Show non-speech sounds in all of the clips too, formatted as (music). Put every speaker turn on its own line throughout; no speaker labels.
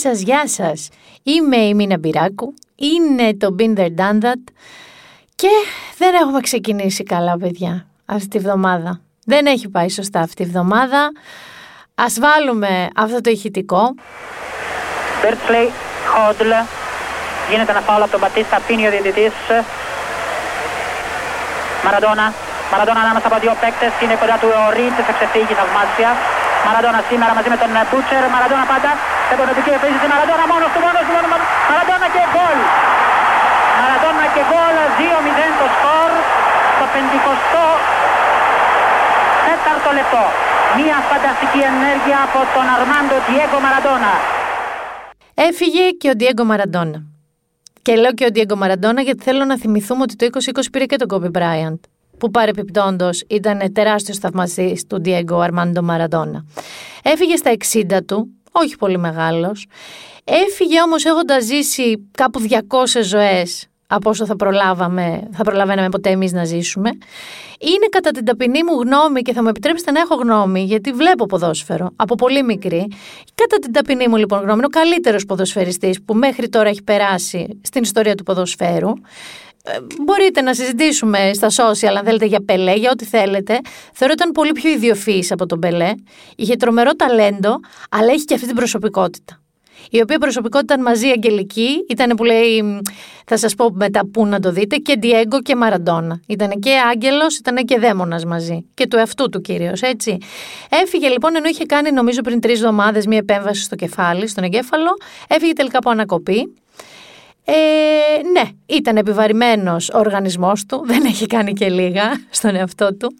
Γεια σας, γεια σας. Είμαι η Μίνα Μπυράκου, είναι το Been There Done That και δεν έχουμε ξεκινήσει καλά παιδιά αυτή τη βδομάδα. Δεν έχει πάει σωστά αυτή τη βδομάδα. Ας βάλουμε αυτό το ηχητικό.
Μπέρτσλεϊ, Χόντλ, γίνεται ένα φάουλ από τον Μπατίστα, αφήνει ο διαιτητής. Μαραντόνα, Μαραντόνα ανάμεσα από δύο παίκτες, είναι κοντά του ο Ρίτς, θα ξεφύγει θαυμάσια. Μαραντόνα σήμερα μαζί με τον Μπούτσερ, Μαραντόνα πάντα, επανωτική επίθεση, Μαραντόνα μόνος του, μόνος του, μόνος του, Μαραντόνα και γκολ. Μαραντόνα και γκολ, 2-0 το σκορ, στο 50 τέταρτο λεπτό. Μια φανταστική ενέργεια από τον Αρμάντο Διέγκο Μαραντόνα.
Έφυγε και ο Διέγκο Μαραντόνα. Και λέω και ο Διέγκο Μαραντόνα γιατί θέλω να θυμηθούμε ότι το 2020 πήρε και τον Κόμπι Μπράιαντ που παρεπιπτόντω ήταν τεράστιος θαυμαστής του Διέγκο Αρμάντο Μαραντόνα. Έφυγε στα 60 του, όχι πολύ μεγάλος. Έφυγε όμως έχοντας ζήσει κάπου 200 ζωές από όσο θα προλάβαμε, θα προλαβαίναμε ποτέ εμείς να ζήσουμε. Είναι κατά την ταπεινή μου γνώμη και θα μου επιτρέψετε να έχω γνώμη, γιατί βλέπω ποδόσφαιρο από πολύ μικρή. Κατά την ταπεινή μου λοιπόν γνώμη, είναι ο καλύτερος ποδοσφαιριστής που μέχρι τώρα έχει περάσει στην ιστορία του ποδοσφαίρου. Ε, μπορείτε να συζητήσουμε στα social αν θέλετε για Πελέ, για ό,τι θέλετε. Θεωρώ ότι ήταν πολύ πιο ιδιοφυής από τον Πελέ. Είχε τρομερό ταλέντο, αλλά έχει και αυτή την προσωπικότητα. Η οποία προσωπικότητα ήταν μαζί αγγελική, ήταν που λέει, θα σας πω μετά πού να το δείτε, και Διέγκο και Μαραντόνα. Ήταν και άγγελος, ήταν και δαίμονας μαζί. Και του εαυτού του κυρίως, έτσι. Έφυγε λοιπόν, ενώ είχε κάνει νομίζω πριν τρεις εβδομάδες μία επέμβαση στο κεφάλι, στον εγκέφαλο, έφυγε τελικά από ανακοπή. Ε, ναι, ήταν επιβαρημένος ο οργανισμός του, δεν έχει κάνει και λίγα στον εαυτό του.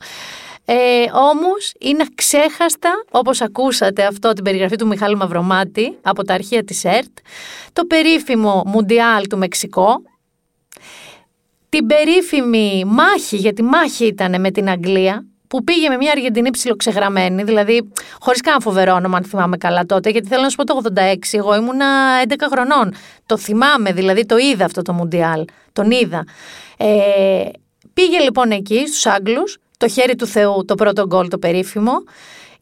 Ε, όμως είναι ξέχαστα, όπως ακούσατε αυτό την περιγραφή του Μιχάλη Μαυρομάτη από τα αρχεία της ΕΡΤ, το περίφημο Μουντιάλ του Μεξικό, την περίφημη μάχη, γιατί μάχη ήταν με την Αγγλία, που πήγε με μια Αργεντινή ψιλοξεγραμμένη, δηλαδή χωρίς καν φοβερό όνομα, αν θυμάμαι καλά τότε, γιατί θέλω να σου πω το 86, εγώ ήμουνα 11 χρονών. Το θυμάμαι, δηλαδή το είδα αυτό το Μουντιάλ. Τον είδα. Ε, πήγε λοιπόν εκεί στους Άγγλους, το χέρι του Θεού, το πρώτο γκολ, το περίφημο.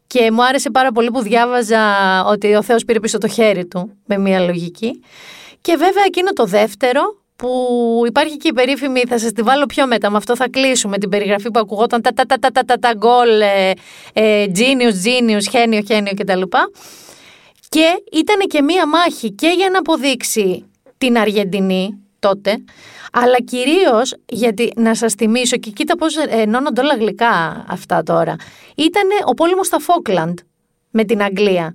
Και μου άρεσε πάρα πολύ που διάβαζα ότι ο Θεός πήρε πίσω το χέρι του με μια λογική. Και βέβαια εκείνο το δεύτερο που υπάρχει και η περίφημη, θα σας τη βάλω πιο μετά, με αυτό θα κλείσουμε την περιγραφή που ακουγόταν τα τα τα τα τα τα τα γκολ, ε, ε, genius, genius, χένιο, χένιο κτλ. Και ήταν και μία μάχη και για να αποδείξει την Αργεντινή τότε, αλλά κυρίως γιατί να σας θυμίσω και κοίτα πώς ενώνονται όλα γλυκά αυτά τώρα. Ήταν ο πόλεμος στα Φόκλαντ με την Αγγλία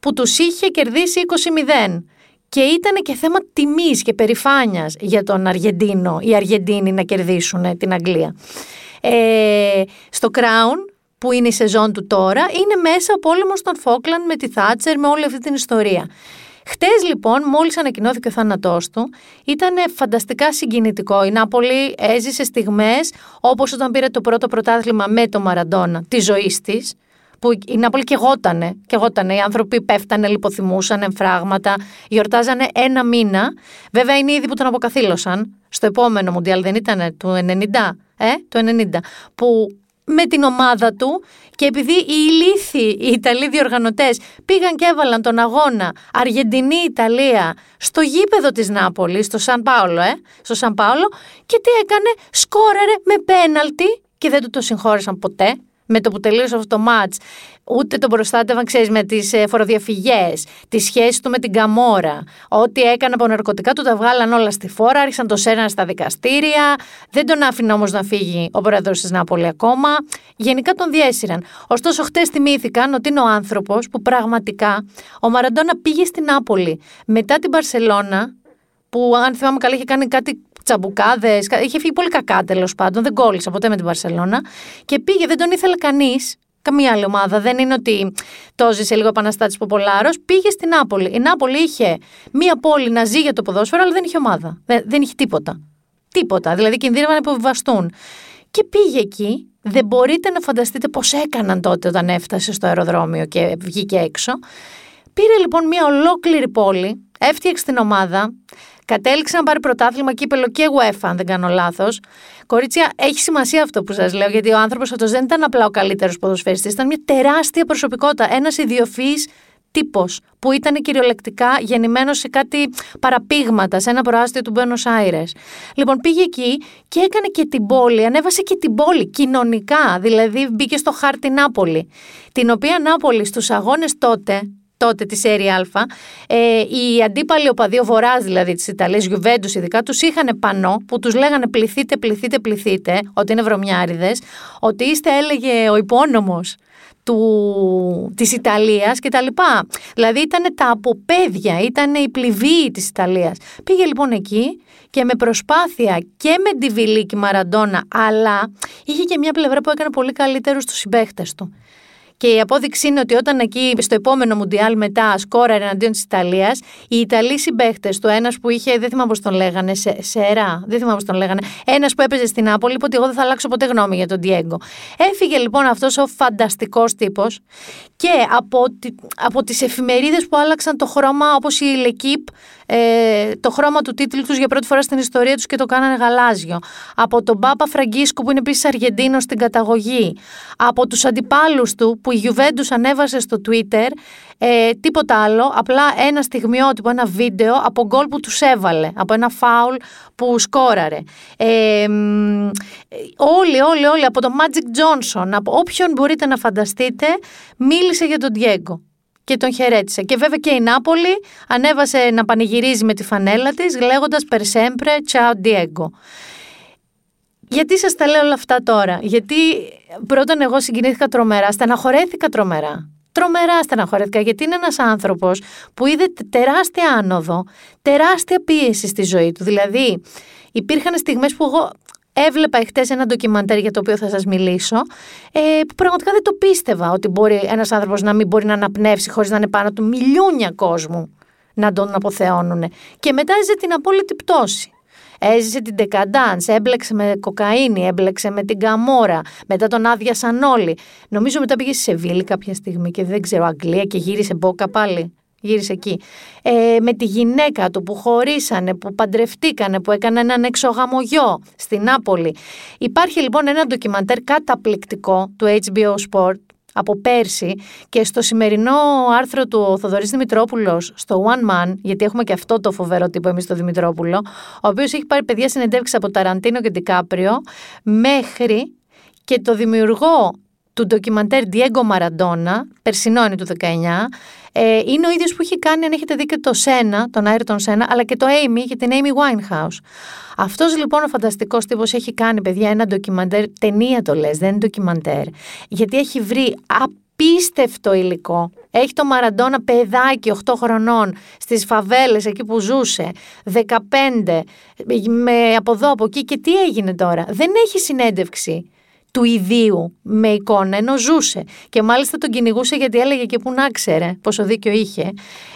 που τους είχε κερδίσει 20-0 και ήταν και θέμα τιμής και περηφάνειας για τον Αργεντίνο, οι Αργεντίνοι να κερδίσουν την Αγγλία. Ε, στο Crown, που είναι η σεζόν του τώρα, είναι μέσα ο πόλεμος των Φόκλαντ με τη Θάτσερ, με όλη αυτή την ιστορία. Χτες λοιπόν, μόλις ανακοινώθηκε ο θάνατός του, ήταν φανταστικά συγκινητικό. Η Νάπολη έζησε στιγμές όπως όταν πήρε το πρώτο πρωτάθλημα με το Μαραντόνα τη ζωή της, που η Νάπολη και γότανε. Και γότανε. Οι άνθρωποι πέφτανε, λιποθυμούσαν, εμφράγματα, γιορτάζανε ένα μήνα. Βέβαια είναι ήδη που τον αποκαθήλωσαν. Στο επόμενο Μουντιάλ δεν ήταν του 90, ε, το 90, που με την ομάδα του και επειδή οι ηλίθιοι, οι Ιταλοί διοργανωτές πήγαν και έβαλαν τον αγώνα Αργεντινή-Ιταλία στο γήπεδο της Νάπολης, στο Σαν Πάολο, ε, στο Σαν Πάολο και τι έκανε, σκόρερε με πέναλτι και δεν του το συγχώρεσαν ποτέ με το που τελείωσε αυτό το μάτς, ούτε τον προστάτευαν, ξέρεις, με τις ε, φοροδιαφυγές, τη σχέση του με την Καμόρα. Ό,τι έκανε από ναρκωτικά του τα βγάλαν όλα στη φόρα, άρχισαν το σένα στα δικαστήρια. Δεν τον άφηνε όμως να φύγει ο πρόεδρος της Νάπολη ακόμα. Γενικά τον διέσυραν. Ωστόσο, χτες θυμήθηκαν ότι είναι ο άνθρωπος που πραγματικά ο Μαραντόνα πήγε στην Νάπολη μετά την Παρσελώνα, που αν θυμάμαι καλά είχε κάνει κάτι τσαμπουκάδες. Είχε φύγει πολύ κακά τέλος πάντων. Δεν κόλλησε ποτέ με την Παρσελώνα. Και πήγε, δεν τον ήθελε κανείς. Καμία άλλη ομάδα. Δεν είναι ότι το ζήσε λίγο επαναστάτης Ποπολάρο. Πήγε στην Νάπολη. Η Νάπολη είχε μία πόλη να ζει για το ποδόσφαιρο, αλλά δεν είχε ομάδα. Δεν, δεν είχε τίποτα. Τίποτα. Δηλαδή κινδύνευαν να υποβιβαστούν. Και πήγε εκεί. Δεν μπορείτε να φανταστείτε πώς έκαναν τότε όταν έφτασε στο αεροδρόμιο και βγήκε έξω. Πήρε λοιπόν μια ολόκληρη πόλη, έφτιαξε την ομάδα, Κατέληξε να πάρει πρωτάθλημα κύπελο και UEFA, αν δεν κάνω λάθος. Κορίτσια, έχει σημασία αυτό που σας λέω, γιατί ο άνθρωπος αυτός δεν ήταν απλά ο καλύτερος ποδοσφαιριστής, ήταν μια τεράστια προσωπικότητα. Ένας ιδιοφυή τύπος που ήταν κυριολεκτικά γεννημένος σε κάτι παραπήγματα, σε ένα προάστιο του Μπένο Άιρε. Λοιπόν, πήγε εκεί και έκανε και την πόλη, ανέβασε και την πόλη κοινωνικά. Δηλαδή, μπήκε στο χάρτη Νάπολη. Την οποία Νάπολη στους αγώνες τότε, τότε της Σέρι Α, ε, οι αντίπαλοι οπαδοί, ο Βορράς δηλαδή της Ιταλία, Γιουβέντους ειδικά, τους είχαν πανό που τους λέγανε πληθείτε, πληθείτε, πληθείτε, ότι είναι βρωμιάριδες, ότι είστε, έλεγε ο υπόνομος του, της Ιταλίας και τα λοιπά. Δηλαδή ήταν τα αποπέδια, ήταν η πληβή της Ιταλίας. Πήγε λοιπόν εκεί και με προσπάθεια και με τη Βιλίκη Μαραντόνα, αλλά είχε και μια πλευρά που έκανε πολύ καλύτερο στους συμπαίχτες του. Και η απόδειξη είναι ότι όταν εκεί στο επόμενο Μουντιάλ μετά σκόραρε εναντίον της Ιταλίας, οι Ιταλοί συμπαίχτες του, ένας που είχε, δεν θυμάμαι πώς τον λέγανε, σε, Σερά, δεν θυμάμαι πώς τον λέγανε, ένας που έπαιζε στην Άπολη, είπε ότι εγώ δεν θα αλλάξω ποτέ γνώμη για τον Διέγκο. Έφυγε λοιπόν αυτός ο φανταστικός τύπος και από, από τις εφημερίδες που άλλαξαν το χρώμα, όπως η Λεκύπ, ε, το χρώμα του τίτλου τους για πρώτη φορά στην ιστορία τους και το κάνανε γαλάζιο. Από τον Πάπα Φραγκίσκο που είναι επίσης Αργεντίνο στην καταγωγή. Από τους αντιπάλους του που η Γιουβέντους ανέβασε στο Twitter. Ε, τίποτα άλλο, απλά ένα στιγμιότυπο, ένα βίντεο από γκολ που τους έβαλε, από ένα φάουλ που σκόραρε. Ε, όλοι, όλοι, όλοι, από τον Magic Johnson, από όποιον μπορείτε να φανταστείτε, μίλησε για τον Diego και τον χαιρέτησε. Και βέβαια και η Νάπολη ανέβασε να πανηγυρίζει με τη φανέλα της λέγοντας «Per sempre, ciao Diego». Γιατί σας τα λέω όλα αυτά τώρα; Γιατί πρώτον εγώ συγκινήθηκα τρομερά, στεναχωρέθηκα τρομερά. Τρομερά στεναχωρέθηκα γιατί είναι ένας άνθρωπος που είδε τεράστια άνοδο, τεράστια πίεση στη ζωή του. Δηλαδή υπήρχαν στιγμές που εγώ Έβλεπα εχθές ένα ντοκιμαντέρ για το οποίο θα σας μιλήσω, ε, που πραγματικά δεν το πίστευα ότι μπορεί ένας άνθρωπος να μην μπορεί να αναπνεύσει χωρίς να είναι πάνω του μιλιούνια κόσμου να τον αποθεώνουν. Και μετά έζησε την απόλυτη πτώση. Έζησε την Decadence, έμπλεξε με κοκαίνη, έμπλεξε με την Καμόρα, μετά τον άδειασαν όλοι. Νομίζω μετά πήγε σε Σεβίλη κάποια στιγμή και δεν ξέρω, Αγγλία και γύρισε μπόκα πάλι γύρισε εκεί. Ε, με τη γυναίκα του που χωρίσανε, που παντρευτήκανε, που έκανε έναν εξωγαμογιό στην Νάπολη. Υπάρχει λοιπόν ένα ντοκιμαντέρ καταπληκτικό του HBO Sport από πέρσι και στο σημερινό άρθρο του ο Θοδωρής Δημητρόπουλος στο One Man, γιατί έχουμε και αυτό το φοβερό τύπο εμείς το Δημητρόπουλο, ο οποίος έχει πάρει παιδιά συνεντεύξεις από Ταραντίνο και Τικάπριο μέχρι και το δημιουργό του ντοκιμαντέρ Diego Maradona, περσινό είναι του 19, ε, είναι ο ίδιος που έχει κάνει, αν έχετε δει και το Σένα, τον Άιρτον Σένα, αλλά και το Amy και την Amy Winehouse. Αυτός λοιπόν ο φανταστικός τύπος έχει κάνει, παιδιά, ένα ντοκιμαντέρ, ταινία το λες, δεν είναι ντοκιμαντέρ, γιατί έχει βρει απίστευτο υλικό. Έχει το Μαραντόνα παιδάκι 8 χρονών στις φαβέλες εκεί που ζούσε, 15, με από εδώ από εκεί και τι έγινε τώρα; Δεν έχει συνέντευξη του ιδίου με εικόνα, ενώ ζούσε. Και μάλιστα τον κυνηγούσε γιατί έλεγε και που να ξέρε, πόσο δίκιο είχε,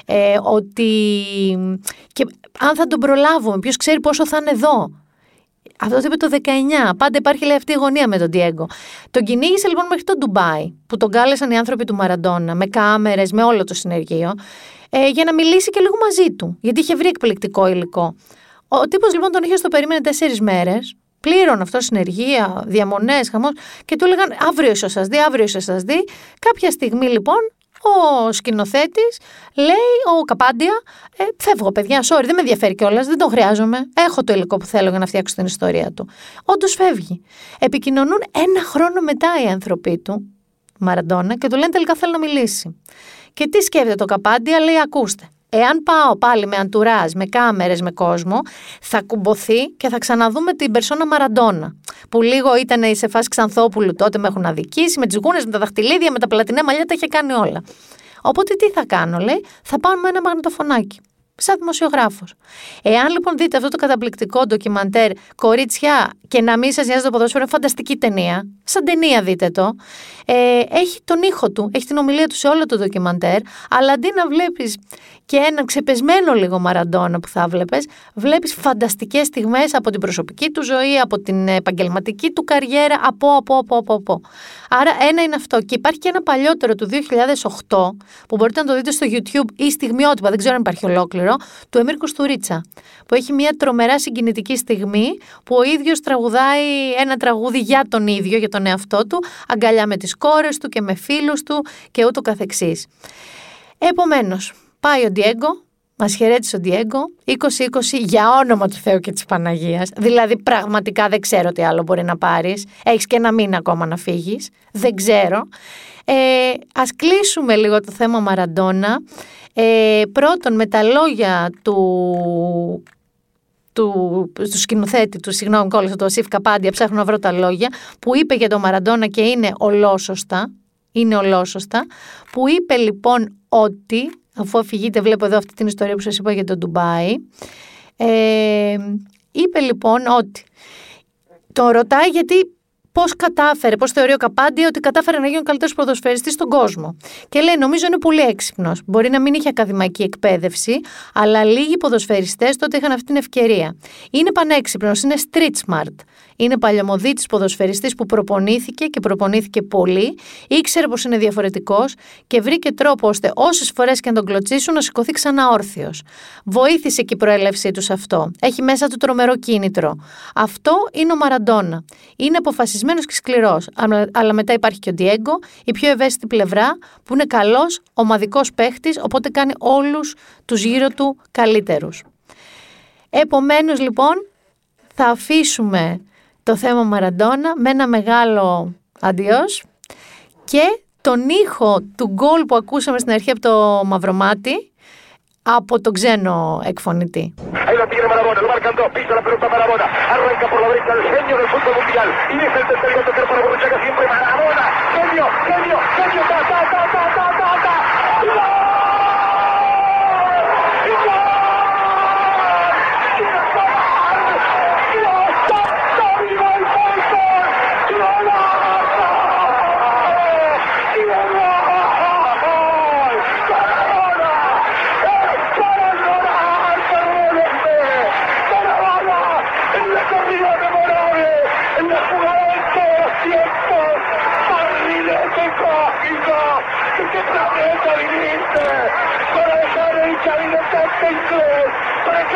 ε, ότι και αν θα τον προλάβουμε, ποιος ξέρει πόσο θα είναι εδώ. Αυτό το είπε το 19. Πάντα υπάρχει λέει, αυτή η γωνία με τον Diego. Τον κυνήγησε λοιπόν μέχρι το Ντουμπάι, που τον κάλεσαν οι άνθρωποι του Μαραντόνα, με κάμερες, με όλο το συνεργείο, ε, για να μιλήσει και λίγο μαζί του, γιατί είχε βρει εκπληκτικό υλικό. Ο τύπος λοιπόν τον είχε στο περίμενε τέσσερις μέρες, πλήρων αυτό συνεργεία, διαμονές, χαμός. Και του έλεγαν αύριο ίσω σα δει, αύριο ίσω σα δει. Κάποια στιγμή λοιπόν ο σκηνοθέτης λέει, ο Καπάντια, ε, φεύγω παιδιά, sorry, δεν με ενδιαφέρει κιόλας, δεν τον χρειάζομαι. Έχω το υλικό που θέλω για να φτιάξω την ιστορία του. Όντως φεύγει. Επικοινωνούν ένα χρόνο μετά οι άνθρωποι του, Μαραντόνα, και του λένε τελικά θέλω να μιλήσει. Και τι σκέφτεται το Καπάντια, λέει, ακούστε. Εάν πάω πάλι με αντουράζ, με κάμερες, με κόσμο, θα κουμποθεί και θα ξαναδούμε την περσόνα Μαραντόνα. Που λίγο ήταν σε φάση Ξανθόπουλου τότε με έχουν αδικήσει, με τις γούνες, με τα δαχτυλίδια, με τα πλατινέ μαλλιά, τα είχε κάνει όλα. Οπότε τι θα κάνω, λέει, θα πάω με ένα μαγνητοφωνάκι σαν δημοσιογράφος. Εάν λοιπόν δείτε αυτό το καταπληκτικό ντοκιμαντέρ Κορίτσια και να μην σας νοιάζει το ποδόσφαιρο, είναι φανταστική ταινία. Σαν ταινία δείτε το. Ε, έχει τον ήχο του, έχει την ομιλία του σε όλο το ντοκιμαντέρ, αλλά αντί να βλέπεις και έναν ξεπεσμένο λίγο Μαραντόνα που θα βλέπεις, βλέπεις φανταστικές στιγμές από την προσωπική του ζωή, από την επαγγελματική του καριέρα, από, από, από, από, από. Άρα ένα είναι αυτό. Και υπάρχει και ένα παλιότερο του 2008 που μπορείτε να το δείτε στο YouTube ή στιγμιότυπα, δεν ξέρω αν υπάρχει ολόκληρο, του Εμίρ Κουστουρίτσα. Που έχει μια τρομερά συγκινητική στιγμή που ο ίδιος τραγουδάει ένα τραγούδι για τον ίδιο, για τον εαυτό του, αγκαλιά με τις κόρες του και με φίλους του και ούτω καθεξής. Επομένως, πάει ο Ντιέγκο, Μας χαιρέτησε ο Ντιέγκο 2020 για όνομα του Θεού και της Παναγίας. Δηλαδή, πραγματικά δεν ξέρω τι άλλο μπορεί να πάρεις. Έχεις και ένα μήνα ακόμα να φύγεις. Δεν ξέρω. Ε, ας κλείσουμε λίγο το θέμα Μαραντόνα. Ε, πρώτον, με τα λόγια του του, του σκηνοθέτη του, συγγνώμη, κόλλησα το Ασίφ Καπάντια, ψάχνω να βρω τα λόγια, που είπε για τον Μαραντόνα και είναι ολόσωστα, είναι ολόσωστα, που είπε λοιπόν ότι, αφού αφηγείτε, βλέπω εδώ αυτή την ιστορία που σας είπα για τον Ντουμπάι, ε, είπε λοιπόν ότι, τον ρωτάει γιατί πώς κατάφερε, πώς θεωρεί ο Καπάντη ότι κατάφερε να γίνει ο καλύτερος ποδοσφαιριστής στον κόσμο. Και λέει: Νομίζω είναι πολύ έξυπνος. Μπορεί να μην είχε ακαδημαϊκή εκπαίδευση, αλλά λίγοι ποδοσφαιριστές τότε είχαν αυτή την ευκαιρία. Είναι πανέξυπνος, είναι street smart. Είναι παλαιομοδίτη ποδοσφαιριστής που προπονήθηκε και προπονήθηκε πολύ, ήξερε πως είναι διαφορετικός και βρήκε τρόπο ώστε όσες φορές και να τον κλωτσίσουν να σηκωθεί ξανά όρθιος. Βοήθησε και η προέλευσή του σε αυτό. Έχει μέσα του τρομερό κίνητρο. Αυτό είναι ο Μαραντόνα. Είναι αποφασισμένος και σκληρός. Αλλά μετά υπάρχει και ο Ντιέγκο, η πιο ευαίσθητη πλευρά, που είναι καλός ομαδικός παίχτης, οπότε κάνει όλους τους γύρω του καλύτερους. Επομένως λοιπόν θα αφήσουμε το θέμα Μαραντόνα με ένα μεγάλο αντίος και τον ήχο του γκολ που ακούσαμε στην αρχή από το Μαυρομάτι από τον ξένο εκφωνητή.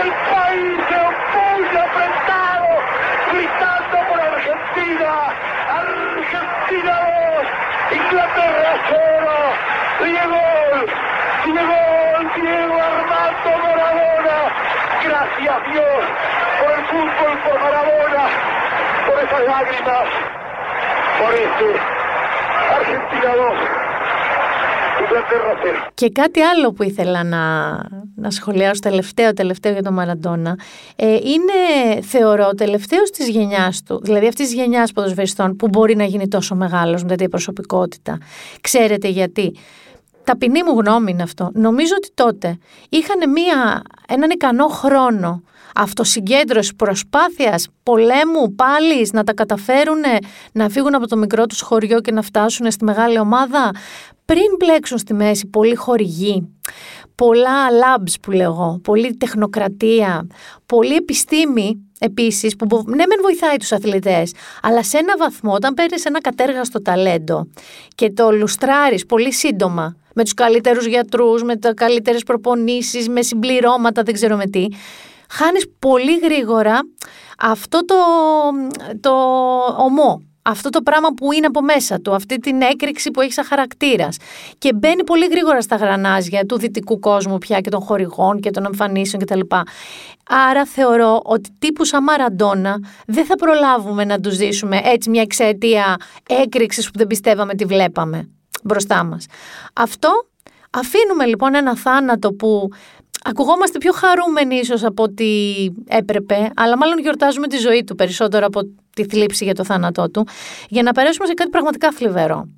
El país se opulle apretado, gritando por Argentina. Argentina 2, Inglaterra 0. Diego, Diego, Diego Armando Maradona. Gracias Dios por el fútbol, por Maradona, por esas lágrimas, por este Argentina 2. Και κάτι άλλο που ήθελα να, να σχολιάσω τελευταίο, τελευταίο για τον Μαραντόνα, ε, είναι θεωρώ τελευταίος της γενιάς του, δηλαδή αυτής της γενιάς ποδοσφαιριστών που μπορεί να γίνει τόσο μεγάλος με τέτοια προσωπικότητα. Ξέρετε γιατί; Ταπεινή μου γνώμη είναι αυτό. Νομίζω ότι τότε είχαν μία, έναν ικανό χρόνο αυτοσυγκέντρωσης, προσπάθειας, πολέμου, πάλι να τα καταφέρουν να φύγουν από το μικρό τους χωριό και να φτάσουν στη μεγάλη ομάδα πριν μπλέξουν στη μέση πολύ χορηγοί, πολλά labs που λέγω, πολλή τεχνοκρατία, πολλή επιστήμη επίσης που ναι μεν βοηθάει τους αθλητές, αλλά σε ένα βαθμό όταν παίρνεις ένα κατέργαστο ταλέντο και το λουστράρεις πολύ σύντομα με τους καλύτερους γιατρούς, με τα καλύτερες προπονήσεις, με συμπληρώματα, δεν ξέρω με τι, χάνεις πολύ γρήγορα αυτό το, το ομό, αυτό το πράγμα που είναι από μέσα του, αυτή την έκρηξη που έχει σαν χαρακτήρας. Και μπαίνει πολύ γρήγορα στα γρανάζια του δυτικού κόσμου πια και των χορηγών και των εμφανίσεων κτλ. Άρα θεωρώ ότι τύπου σαν Μαραντόνα δεν θα προλάβουμε να τους ζήσουμε έτσι μια εξαιτία έκρηξης που δεν πιστεύαμε τη βλέπαμε μπροστά μας. Αυτό αφήνουμε λοιπόν ένα θάνατο που ακουγόμαστε πιο χαρούμενοι ίσως από ό,τι έπρεπε, αλλά μάλλον γιορτάζουμε τη ζωή του περισσότερο από τη θλίψη για το θάνατό του, για να περάσουμε σε κάτι πραγματικά θλιβερό.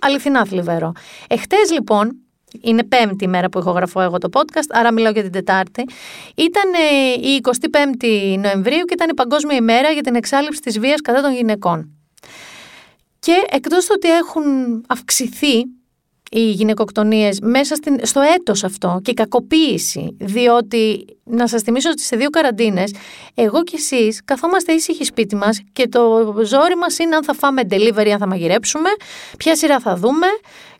Αληθινά θλιβερό. Εχθές λοιπόν, είναι πέμπτη μέρα που ηχογραφώ εγώ το podcast, άρα μιλάω για την Τετάρτη. Ήταν ε, η 25η Νοεμβρίου και ήταν η Παγκόσμια ημέρα για την εξάλληψη της βίας κατά των γυναικών. Και εκτός του ότι έχουν αυξηθεί οι γυναικοκτονίες μέσα στην, στο έτος αυτό και η κακοποίηση, διότι να σας θυμίσω ότι σε δύο καραντίνες εγώ και εσείς καθόμαστε ήσυχοι σπίτι μας και το ζόρι μας είναι αν θα φάμε delivery, αν θα μαγειρέψουμε, ποια σειρά θα δούμε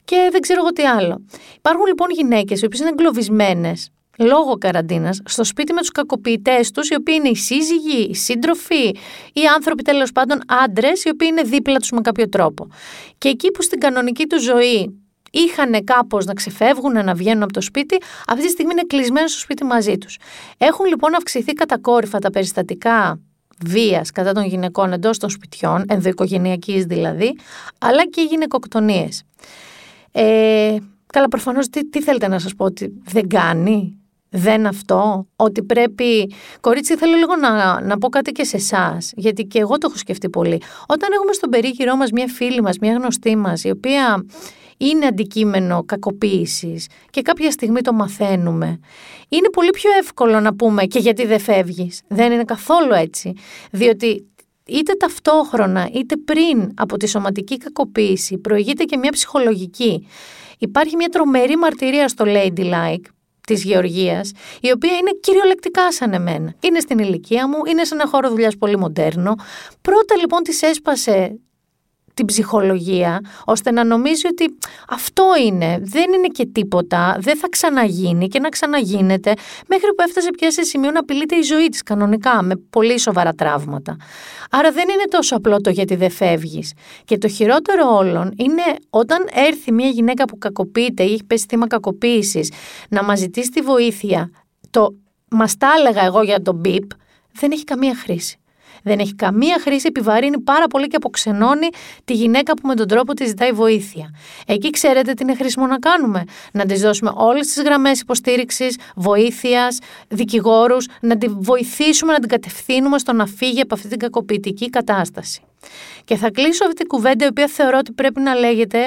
και δεν ξέρω εγώ τι άλλο. Υπάρχουν λοιπόν γυναίκες οι οποίες είναι εγκλωβισμένες λόγω καραντίνας στο σπίτι με τους κακοποιητές τους οι οποίοι είναι οι σύζυγοι, οι σύντροφοι, οι άνθρωποι τέλος πάντων άντρες οι οποίοι είναι δίπλα τους με κάποιο τρόπο. Και εκεί που στην κανονική του ζωή είχαν κάπως να ξεφεύγουν, να βγαίνουν από το σπίτι, αυτή τη στιγμή είναι κλεισμένοι στο σπίτι μαζί τους. Έχουν λοιπόν αυξηθεί κατακόρυφα τα περιστατικά βίας κατά των γυναικών εντός των σπιτιών, ενδοοικογενειακής δηλαδή, αλλά και γυναικοκτονίες. Ε, καλά, προφανώς τι, τι θέλετε να σας πω, ότι δεν κάνει, δεν αυτό, ότι πρέπει. Κορίτσι, θέλω λίγο να, να πω κάτι και σε εσάς, γιατί και εγώ το έχω σκεφτεί πολύ. Όταν έχουμε στον περίγυρό μας μια φίλη μας, μια γνωστή μας, η οποία είναι αντικείμενο κακοποίησης και κάποια στιγμή το μαθαίνουμε. Είναι πολύ πιο εύκολο να πούμε και γιατί δεν φεύγεις. Δεν είναι καθόλου έτσι. Διότι είτε ταυτόχρονα είτε πριν από τη σωματική κακοποίηση προηγείται και μια ψυχολογική. Υπάρχει μια τρομερή μαρτυρία στο Ladylike της Γεωργίας, η οποία είναι κυριολεκτικά σαν εμένα. Είναι στην ηλικία μου, είναι σε ένα χώρο δουλειάς πολύ μοντέρνο. Πρώτα λοιπόν της έσπασε την ψυχολογία, ώστε να νομίζει ότι αυτό είναι, δεν είναι και τίποτα, δεν θα ξαναγίνει και να ξαναγίνεται, μέχρι που έφτασε πια σε σημείο να απειλείται η ζωή της κανονικά, με πολύ σοβαρά τραύματα. Άρα δεν είναι τόσο απλό το γιατί δεν φεύγεις. Και το χειρότερο όλων είναι όταν έρθει μια γυναίκα που κακοποιείται ή έχει πέσει θύμα κακοποίησης να μας ζητήσει τη βοήθεια, το μας τα έλεγα εγώ για τον μπιπ, δεν έχει καμία χρήση. Δεν έχει καμία χρήση, επιβαρύνει πάρα πολύ και αποξενώνει τη γυναίκα που με τον τρόπο της ζητάει βοήθεια. Εκεί ξέρετε τι είναι χρήσιμο να κάνουμε. Να της δώσουμε όλες τις γραμμές υποστήριξης, βοήθειας, δικηγόρους, να τη βοηθήσουμε, να την κατευθύνουμε στο να φύγει από αυτή την κακοποιητική κατάσταση. Και θα κλείσω αυτή την κουβέντα, η οποία θεωρώ ότι πρέπει να λέγεται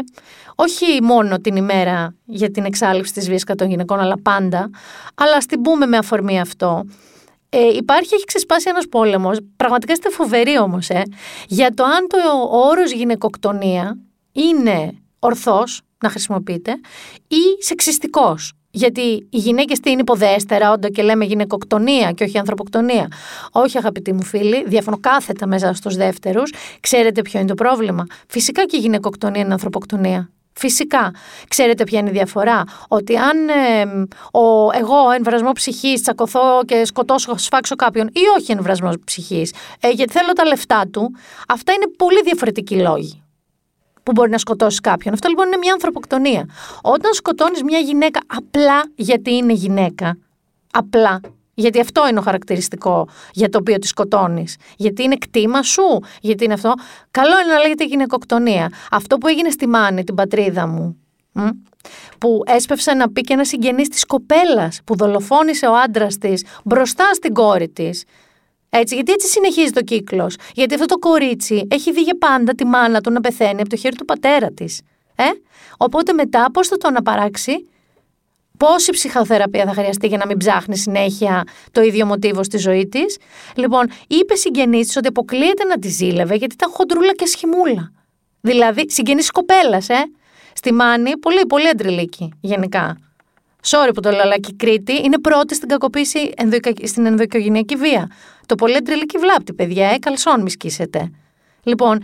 όχι μόνο την ημέρα για την εξάλληψη της βίας κατά των γυναικών, αλλά πάντα, αλλά στην πούμε με αφορμή αυτό, ε, υπάρχει, έχει ξεσπάσει ένας πόλεμος, πραγματικά είστε φοβεροί όμως, ε, για το αν το όρος γυναικοκτονία είναι ορθός να χρησιμοποιείται ή σεξιστικός. Γιατί οι γυναίκες τι είναι υποδέστερα, όντα και λέμε γυναικοκτονία και όχι ανθρωποκτονία. Όχι, αγαπητοί μου φίλοι, διαφωνώ κάθετα μέσα στους δεύτερους. Ξέρετε ποιο είναι το πρόβλημα. Φυσικά και η γυναικοκτονία είναι ανθρωποκτονία. Φυσικά. Ξέρετε ποια είναι η διαφορά; Ότι αν ε, ο, εγώ εμβρασμός ψυχής τσακωθώ και σκοτώσω, σφάξω κάποιον ή όχι εμβρασμός ψυχής, ε, γιατί θέλω τα λεφτά του, αυτά είναι πολύ διαφορετικοί λόγοι που μπορεί να σκοτώσεις κάποιον. Αυτό λοιπόν είναι μια ανθρωποκτονία. Όταν σκοτώνεις μια γυναίκα απλά γιατί είναι γυναίκα, απλά γιατί αυτό είναι ο χαρακτηριστικό για το οποίο τη σκοτώνεις. Γιατί είναι κτήμα σου, γιατί είναι αυτό. Καλό είναι να λέγεται γυναικοκτονία. Αυτό που έγινε στη Μάνη, την πατρίδα μου, που έσπευσε να πει και ένας συγγενής της κοπέλας που δολοφόνησε ο άντρας της μπροστά στην κόρη της. Έτσι, γιατί έτσι συνεχίζει το κύκλος. Γιατί αυτό το κορίτσι έχει δει για πάντα τη μάνα του να πεθαίνει από το χέρι του πατέρα της. Ε; Οπότε μετά πώς θα το αναπαράξει, Πόση ψυχοθεραπεία θα χρειαστεί για να μην ψάχνει συνέχεια το ίδιο μοτίβο στη ζωή της. Λοιπόν, είπε συγγενής της ότι αποκλείεται να τη ζήλευε γιατί ήταν χοντρούλα και σχημούλα. Δηλαδή, συγγενής κοπέλας, ε. Στη Μάνη, πολύ, πολύ αντριλίκη γενικά. Sorry που το λέω, αλλά και η Κρήτη είναι πρώτη στην κακοποίηση στην ενδοοικογενειακή βία. Το πολύ αντριλίκη βλάπτη, παιδιά, ε, καλσόν μη σκίσετε. Λοιπόν,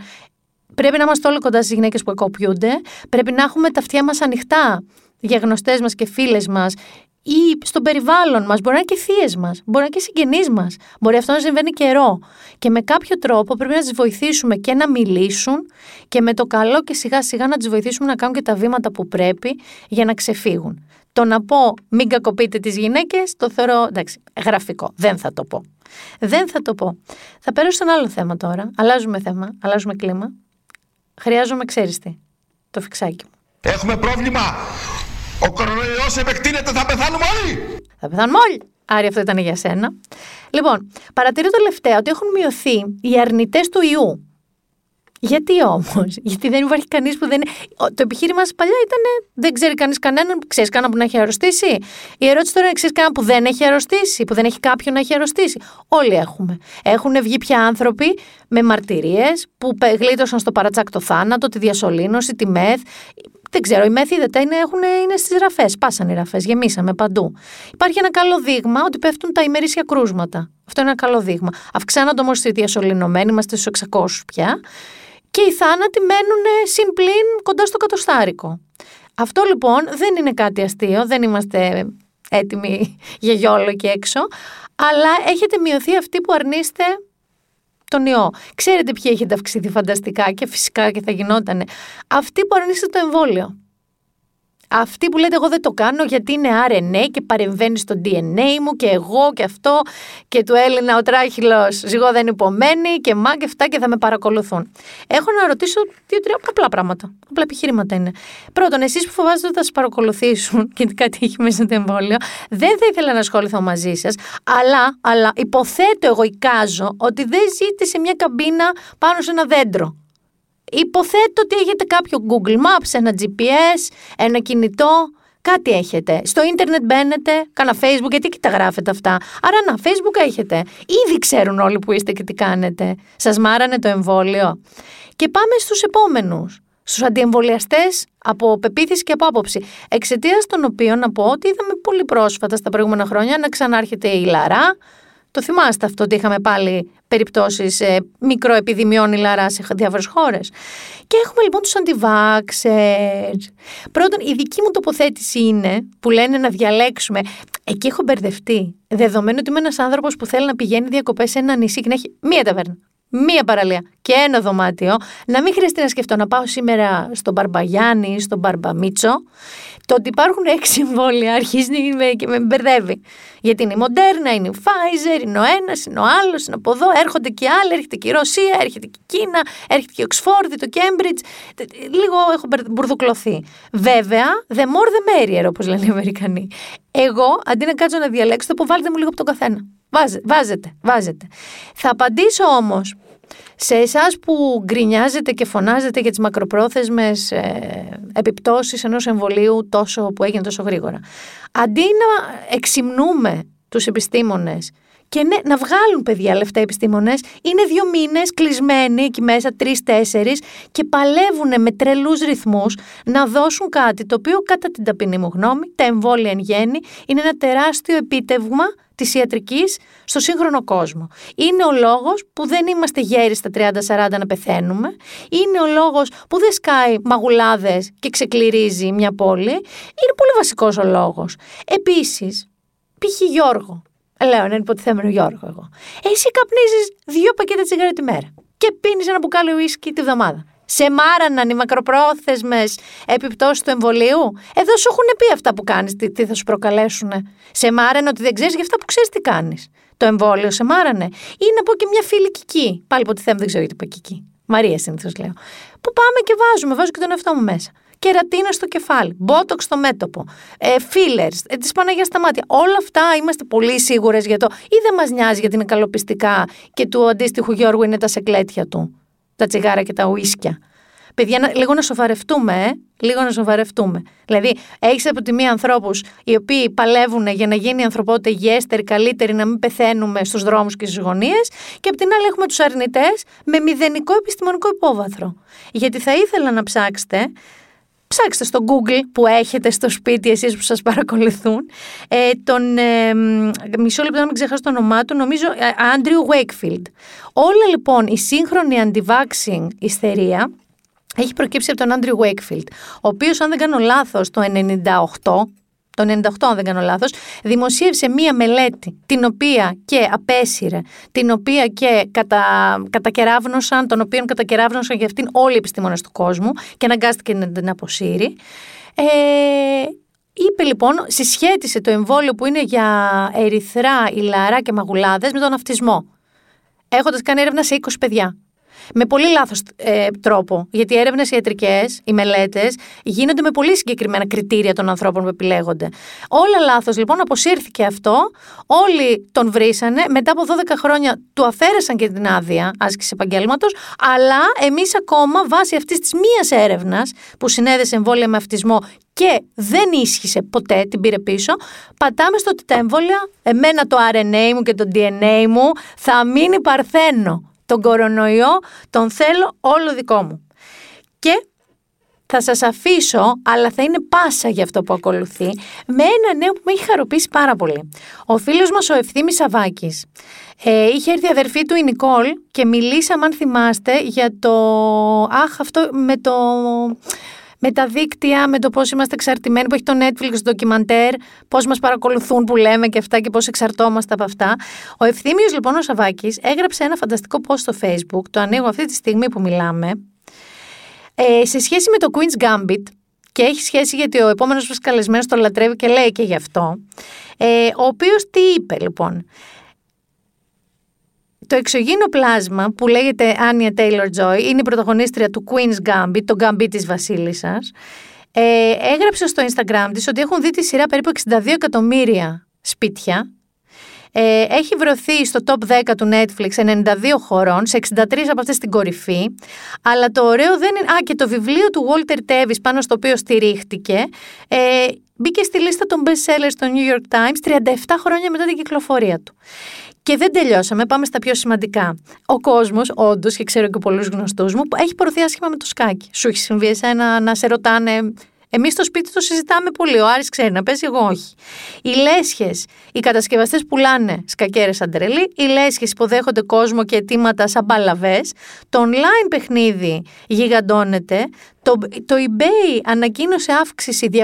πρέπει να είμαστε όλοι κοντά στις γυναίκες που εκοπιούνται. Πρέπει να έχουμε τα αυτιά μας ανοιχτά για γνωστές μας και φίλες μας ή στο περιβάλλον μας. Μπορεί να είναι και θείες μας, μπορεί να είναι και συγγενείς μας. Μπορεί αυτό να συμβαίνει καιρό. Και με κάποιο τρόπο πρέπει να τις βοηθήσουμε και να μιλήσουν και με το καλό και σιγά σιγά να τις βοηθήσουμε να κάνουν και τα βήματα που πρέπει για να ξεφύγουν. Το να πω μην κακοποιείτε τις γυναίκες, το θεωρώ εντάξει, γραφικό. Δεν θα το πω. Δεν θα το πω. Θα πέρασω σε ένα άλλο θέμα τώρα. Αλλάζουμε θέμα, αλλάζουμε κλίμα. Χρειάζομαι, ξέρεις τι, το φιξάκι μου.
Έχουμε πρόβλημα ο κορονοϊός επεκτείνεται, θα πεθάνουμε όλοι.
Θα πεθάνουμε όλοι. Άρη, αυτό ήταν για σένα. Λοιπόν, παρατηρώ τελευταία ότι έχουν μειωθεί οι αρνητές του ιού. Γιατί όμως, (laughs) Γιατί δεν υπάρχει κανείς που δεν. Το επιχείρημα σας παλιά ήταν δεν ξέρει κανείς κανέναν. Ξέρεις κανέναν που να έχει αρρωστήσει. Η ερώτηση τώρα είναι: Ξέρεις κανέναν που δεν έχει αρρωστήσει, που δεν έχει κάποιον να έχει αρρωστήσει. Όλοι έχουμε. Έχουν βγει πια άνθρωποι με μαρτυρίες που γλίτωσαν στο παρατσάκ το θάνατο, τη διασωλήνωση, τη μεθ. Δεν ξέρω, οι μέθη δεν είναι, έχουν, είναι στις ραφές. Πάσαν οι ραφές, γεμίσαμε παντού. Υπάρχει ένα καλό δείγμα ότι πέφτουν τα ημερήσια κρούσματα. Αυτό είναι ένα καλό δείγμα. Αυξάνονται όμως οι διασωληνωμένοι, είμαστε στους 600 πια. Και οι θάνατοι μένουν συν πλήν κοντά στο κατοστάρικο. Αυτό λοιπόν δεν είναι κάτι αστείο, δεν είμαστε έτοιμοι (laughs) για γιόλο και έξω, αλλά έχετε μειωθεί αυτοί που αρνείστε τον ιό. Ξέρετε ποιοι έχετε αυξηθεί φανταστικά και φυσικά και θα γινότανε. Αυτοί που αρνείστε το εμβόλιο. Αυτοί που λέτε εγώ δεν το κάνω γιατί είναι RNA και παρεμβαίνει στο DNA μου και εγώ και αυτό και του Έλληνα ο τράχυλος ζυγό δεν υπομένει και μα και αυτά και θα με παρακολουθούν. Έχω να ρωτήσω δύο-τρία απλά πράγματα. Απλά επιχειρήματα είναι. Πρώτον, εσείς που φοβάστε ότι θα σας παρακολουθήσουν (laughs) και κάτι έχει μέσα το εμβόλιο, δεν θα ήθελα να ασχοληθώ μαζί σας, αλλά, αλλά υποθέτω εγώ, εικάζω, ότι δεν ζείτε σε μια καμπίνα πάνω σε ένα δέντρο. Υποθέτω ότι έχετε κάποιο Google Maps, ένα GPS, ένα κινητό, κάτι έχετε. Στο ίντερνετ μπαίνετε, κάνα Facebook, γιατί και τα γράφετε αυτά. Άρα να, Facebook έχετε. Ήδη ξέρουν όλοι που είστε και τι κάνετε. Σας μάρανε το εμβόλιο. Και πάμε στους επόμενους. Στους αντιεμβολιαστές από πεποίθηση και από άποψη. Εξαιτίας των οποίων να πω ότι είδαμε πολύ πρόσφατα στα προηγούμενα χρόνια να ξανάρχεται η Λαρά, το θυμάστε αυτό ότι είχαμε πάλι περιπτώσεις ε, μικροεπιδημιών ηλαρά σε διάφορες χώρες. Και έχουμε λοιπόν τους αντιβάξερς. Πρώτον, η δική μου τοποθέτηση είναι που λένε να διαλέξουμε. Εκεί έχω μπερδευτεί. Δεδομένου ότι είμαι ένας άνθρωπος που θέλει να πηγαίνει διακοπές σε ένα νησί και να έχει μία ταβέρνα μία παραλία και ένα δωμάτιο, να μην χρειαστεί να σκεφτώ να πάω σήμερα στον Μπαρμπαγιάννη, στον Μπαρμπαμίτσο, το ότι υπάρχουν έξι εμβόλια αρχίζει και με μπερδεύει. Γιατί είναι η Μοντέρνα, είναι η Pfizer, είναι ο ένας, είναι ο άλλος, είναι από εδώ, έρχονται και άλλοι, έρχεται και η Ρωσία, έρχεται και η Κίνα, έρχεται και η Οξφόρδη, το Κέμπριτζ. Λίγο έχω μπουρδουκλωθεί. Βέβαια, the more the merrier, όπως λένε οι Αμερικανοί. Εγώ, αντί να κάτσω να διαλέξω, θα πω βάλτε μου λίγο από τον καθένα. βάζετε, βάζετε. Θα απαντήσω όμως σε εσάς που γκρινιάζετε και φωνάζετε για τις μακροπρόθεσμες ε, επιπτώσεις ενός εμβολίου τόσο, που έγινε τόσο γρήγορα. Αντί να εξυμνούμε τους επιστήμονες και ναι, να βγάλουν παιδιά λεφτά οι επιστήμονες, είναι δύο μήνες κλεισμένοι εκεί μέσα, τρει-τέσσερι, και παλεύουν με τρελούς ρυθμούς να δώσουν κάτι το οποίο, κατά την ταπεινή μου γνώμη, τα εμβόλια εν γέννη, είναι ένα τεράστιο επίτευγμα της ιατρικής στο σύγχρονο κόσμο. Είναι ο λόγος που δεν είμαστε γέροι στα 30-40 να πεθαίνουμε. Είναι ο λόγος που δεν σκάει μαγουλάδες και ξεκληρίζει μια πόλη. Είναι πολύ βασικός ο λόγος. Επίσης, π.χ. Γιώργο, λέω έναν υποτιθέμενο Γιώργο εγώ. Εσύ καπνίζεις δύο πακέτα τσιγάρα τη μέρα και πίνεις ένα μπουκάλι ουίσκι τη βδομάδα. Σε μάραναν οι μακροπρόθεσμες επιπτώσεις του εμβολίου; Εδώ σου έχουν πει αυτά που κάνεις, τι, τι θα σου προκαλέσουν. Σε μάρανε ότι δεν ξέρεις για αυτά που ξέρεις τι κάνεις. Το εμβόλιο σε μάρανε. Ή να πω και μια φίλη κική. Πάλι ποτέ θέμα δεν ξέρω γιατί είπα κική. Μαρία συνήθως λέω. Που πάμε και βάζουμε, βάζω και τον εαυτό μου μέσα. Κερατίνα στο κεφάλι, μπότοξ στο μέτωπο, ε, fillers, ε, τη Παναγία στα μάτια. Όλα αυτά είμαστε πολύ σίγουρες για το. ή δεν μας νοιάζει γιατί είναι καλοπιστικά και του αντίστοιχου Γιώργου είναι τα σεκλέτια του τα τσιγάρα και τα ουίσκια. Παιδιά, λίγο να σοβαρευτούμε, ε; λίγο να σοβαρευτούμε. Δηλαδή, έχεις από τη μία ανθρώπους οι οποίοι παλεύουν για να γίνει η ανθρωπότητα υγιέστερη, καλύτερη, να μην πεθαίνουμε στους δρόμους και στις γωνίες, και από την άλλη έχουμε τους αρνητές με μηδενικό επιστημονικό υπόβαθρο. Γιατί θα ήθελα να ψάξετε ψάξτε στο Google που έχετε στο σπίτι εσείς που σας παρακολουθούν ε, τον, ε, μισό λεπτό να μην ξεχάσω το όνομά του, νομίζω Άντριου ε, Wakefield. Όλα λοιπόν η σύγχρονη anti-vaxxing ιστερία έχει προκύψει από τον Άντριου Wakefield, ο οποίος αν δεν κάνω λάθος το 98 το 98 αν δεν κάνω λάθος, δημοσίευσε μία μελέτη την οποία και απέσυρε, την οποία και κατα, κατακεράβνωσαν, τον οποίο κατακεράβνωσαν για αυτήν όλοι οι επιστήμονες του κόσμου και αναγκάστηκε να την αποσύρει. Ε, είπε λοιπόν, συσχέτισε το εμβόλιο που είναι για ερυθρά, ηλαρά και μαγουλάδες με τον αυτισμό. Έχοντας κάνει έρευνα σε 20 παιδιά με πολύ λάθος ε, τρόπο. Γιατί οι έρευνες ιατρικές, οι μελέτες, γίνονται με πολύ συγκεκριμένα κριτήρια των ανθρώπων που επιλέγονται. Όλα λάθος λοιπόν, αποσύρθηκε αυτό. Όλοι τον βρήσανε. Μετά από 12 χρόνια του αφαίρεσαν και την άδεια άσκηση επαγγέλματος. Αλλά εμείς ακόμα βάσει αυτής της μίας έρευνας που συνέδεσε εμβόλια με αυτισμό και δεν ίσχυσε ποτέ, την πήρε πίσω, πατάμε στο ότι τα εμβόλια, εμένα το RNA μου και το DNA μου θα μείνει παρθένο τον κορονοϊό τον θέλω όλο δικό μου. Και θα σας αφήσω, αλλά θα είναι πάσα για αυτό που ακολουθεί, με ένα νέο που με έχει χαροποιήσει πάρα πολύ. Ο φίλος μας ο Ευθύμης Σαβάκης ε, είχε έρθει η αδερφή του η Νικόλ και μιλήσαμε αν θυμάστε για το... Αχ, αυτό με το με τα δίκτυα, με το πώς είμαστε εξαρτημένοι, που έχει το Netflix το ντοκιμαντέρ, πώς μας παρακολουθούν που λέμε και αυτά και πώς εξαρτώμαστε από αυτά. Ο Ευθύμιος λοιπόν ο Σαβάκη έγραψε ένα φανταστικό post στο Facebook, το ανοίγω αυτή τη στιγμή που μιλάμε, ε, σε σχέση με το Queen's Gambit και έχει σχέση γιατί ο επόμενος μας καλεσμένος το λατρεύει και λέει και γι' αυτό, ε, ο οποίος τι είπε λοιπόν; Το εξωγήινο πλάσμα που λέγεται Άνια Taylor Joy είναι η πρωταγωνίστρια του Queen's Gambit, το Gambit της βασίλισσας. Ε, έγραψε στο Instagram της ότι έχουν δει τη σειρά περίπου 62 εκατομμύρια σπίτια ε, έχει βρωθεί στο top 10 του Netflix 92 χωρών, σε 63 από αυτές στην κορυφή. Αλλά το ωραίο δεν είναι... Α, και το βιβλίο του Walter Tevis πάνω στο οποίο στηρίχτηκε, ε, μπήκε στη λίστα των best sellers στο New York Times 37 χρόνια μετά την κυκλοφορία του. Και δεν τελειώσαμε, πάμε στα πιο σημαντικά. Ο κόσμος, όντως, και ξέρω και πολλούς γνωστούς μου, έχει προωθεί άσχημα με το σκάκι. Σου έχει συμβεί εσένα να σε ρωτάνε Εμείς στο σπίτι το συζητάμε πολύ. Ο Άρης ξέρει να παίζει, εγώ όχι. Οι λέσχες, οι κατασκευαστές πουλάνε σκακέρες σαν τρελή. Οι λέσχες υποδέχονται κόσμο και αιτήματα σαν μπαλαβέ. Το online παιχνίδι γιγαντώνεται. Το, το eBay ανακοίνωσε αύξηση 273%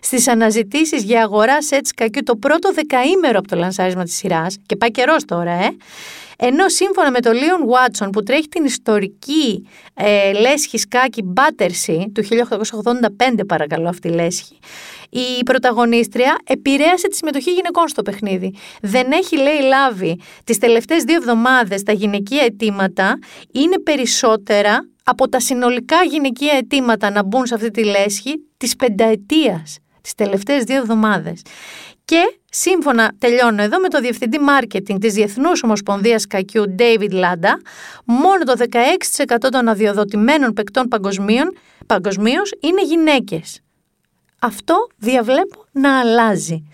στις αναζητήσεις για αγορά σετ σκακιού το πρώτο δεκαήμερο από το λανσάρισμα της σειράς και πάει καιρός τώρα, ε. Ενώ σύμφωνα με τον Λίον Βάτσον που τρέχει την ιστορική ε, λέσχη σκάκι Μπάτερσι του 1885 παρακαλώ αυτή η λέσχη, η πρωταγωνίστρια επηρέασε τη συμμετοχή γυναικών στο παιχνίδι. Δεν έχει λέει λάβει τις τελευταίες δύο εβδομάδες τα γυναικεία αιτήματα είναι περισσότερα από τα συνολικά γυναικεία αιτήματα να μπουν σε αυτή τη λέσχη της πενταετίας τις τελευταίες δύο εβδομάδες. Και σύμφωνα, τελειώνω εδώ, με το Διευθυντή Μάρκετινγκ της Διεθνούς Ομοσπονδίας Κακιού, David Landa, μόνο το 16% των αδειοδοτημένων παικτών παγκοσμίως είναι γυναίκες. Αυτό διαβλέπω να αλλάζει.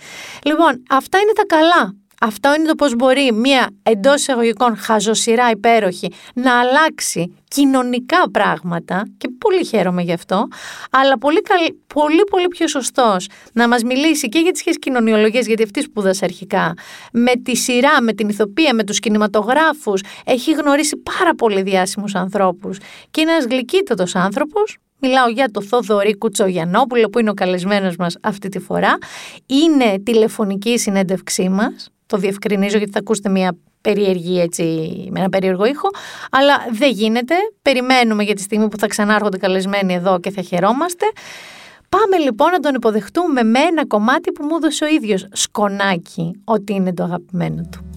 Λοιπόν, αυτά είναι τα καλά αυτό είναι το πώς μπορεί μια εντός εισαγωγικών χαζοσυρά υπέροχη να αλλάξει κοινωνικά πράγματα και πολύ χαίρομαι γι' αυτό, αλλά πολύ, πολύ, πολύ πιο σωστός να μας μιλήσει και για τις σχέσεις κοινωνιολογίες, γιατί αυτή σπούδασε αρχικά, με τη σειρά, με την ηθοποία, με τους κινηματογράφους, έχει γνωρίσει πάρα πολύ διάσημους ανθρώπους. Και είναι ένας γλυκύτατος άνθρωπος, Μιλάω για το Θοδωρή Κουτσογιανόπουλο που είναι ο καλεσμένος μας αυτή τη φορά. Είναι τηλεφωνική συνέντευξή μας το διευκρινίζω γιατί θα ακούσετε μια περίεργη έτσι, με ένα περίεργο ήχο, αλλά δεν γίνεται. Περιμένουμε για τη στιγμή που θα ξανάρχονται καλεσμένοι εδώ και θα χαιρόμαστε. Πάμε λοιπόν να τον υποδεχτούμε με ένα κομμάτι που μου έδωσε ο ίδιος σκονάκι ότι είναι το αγαπημένο του.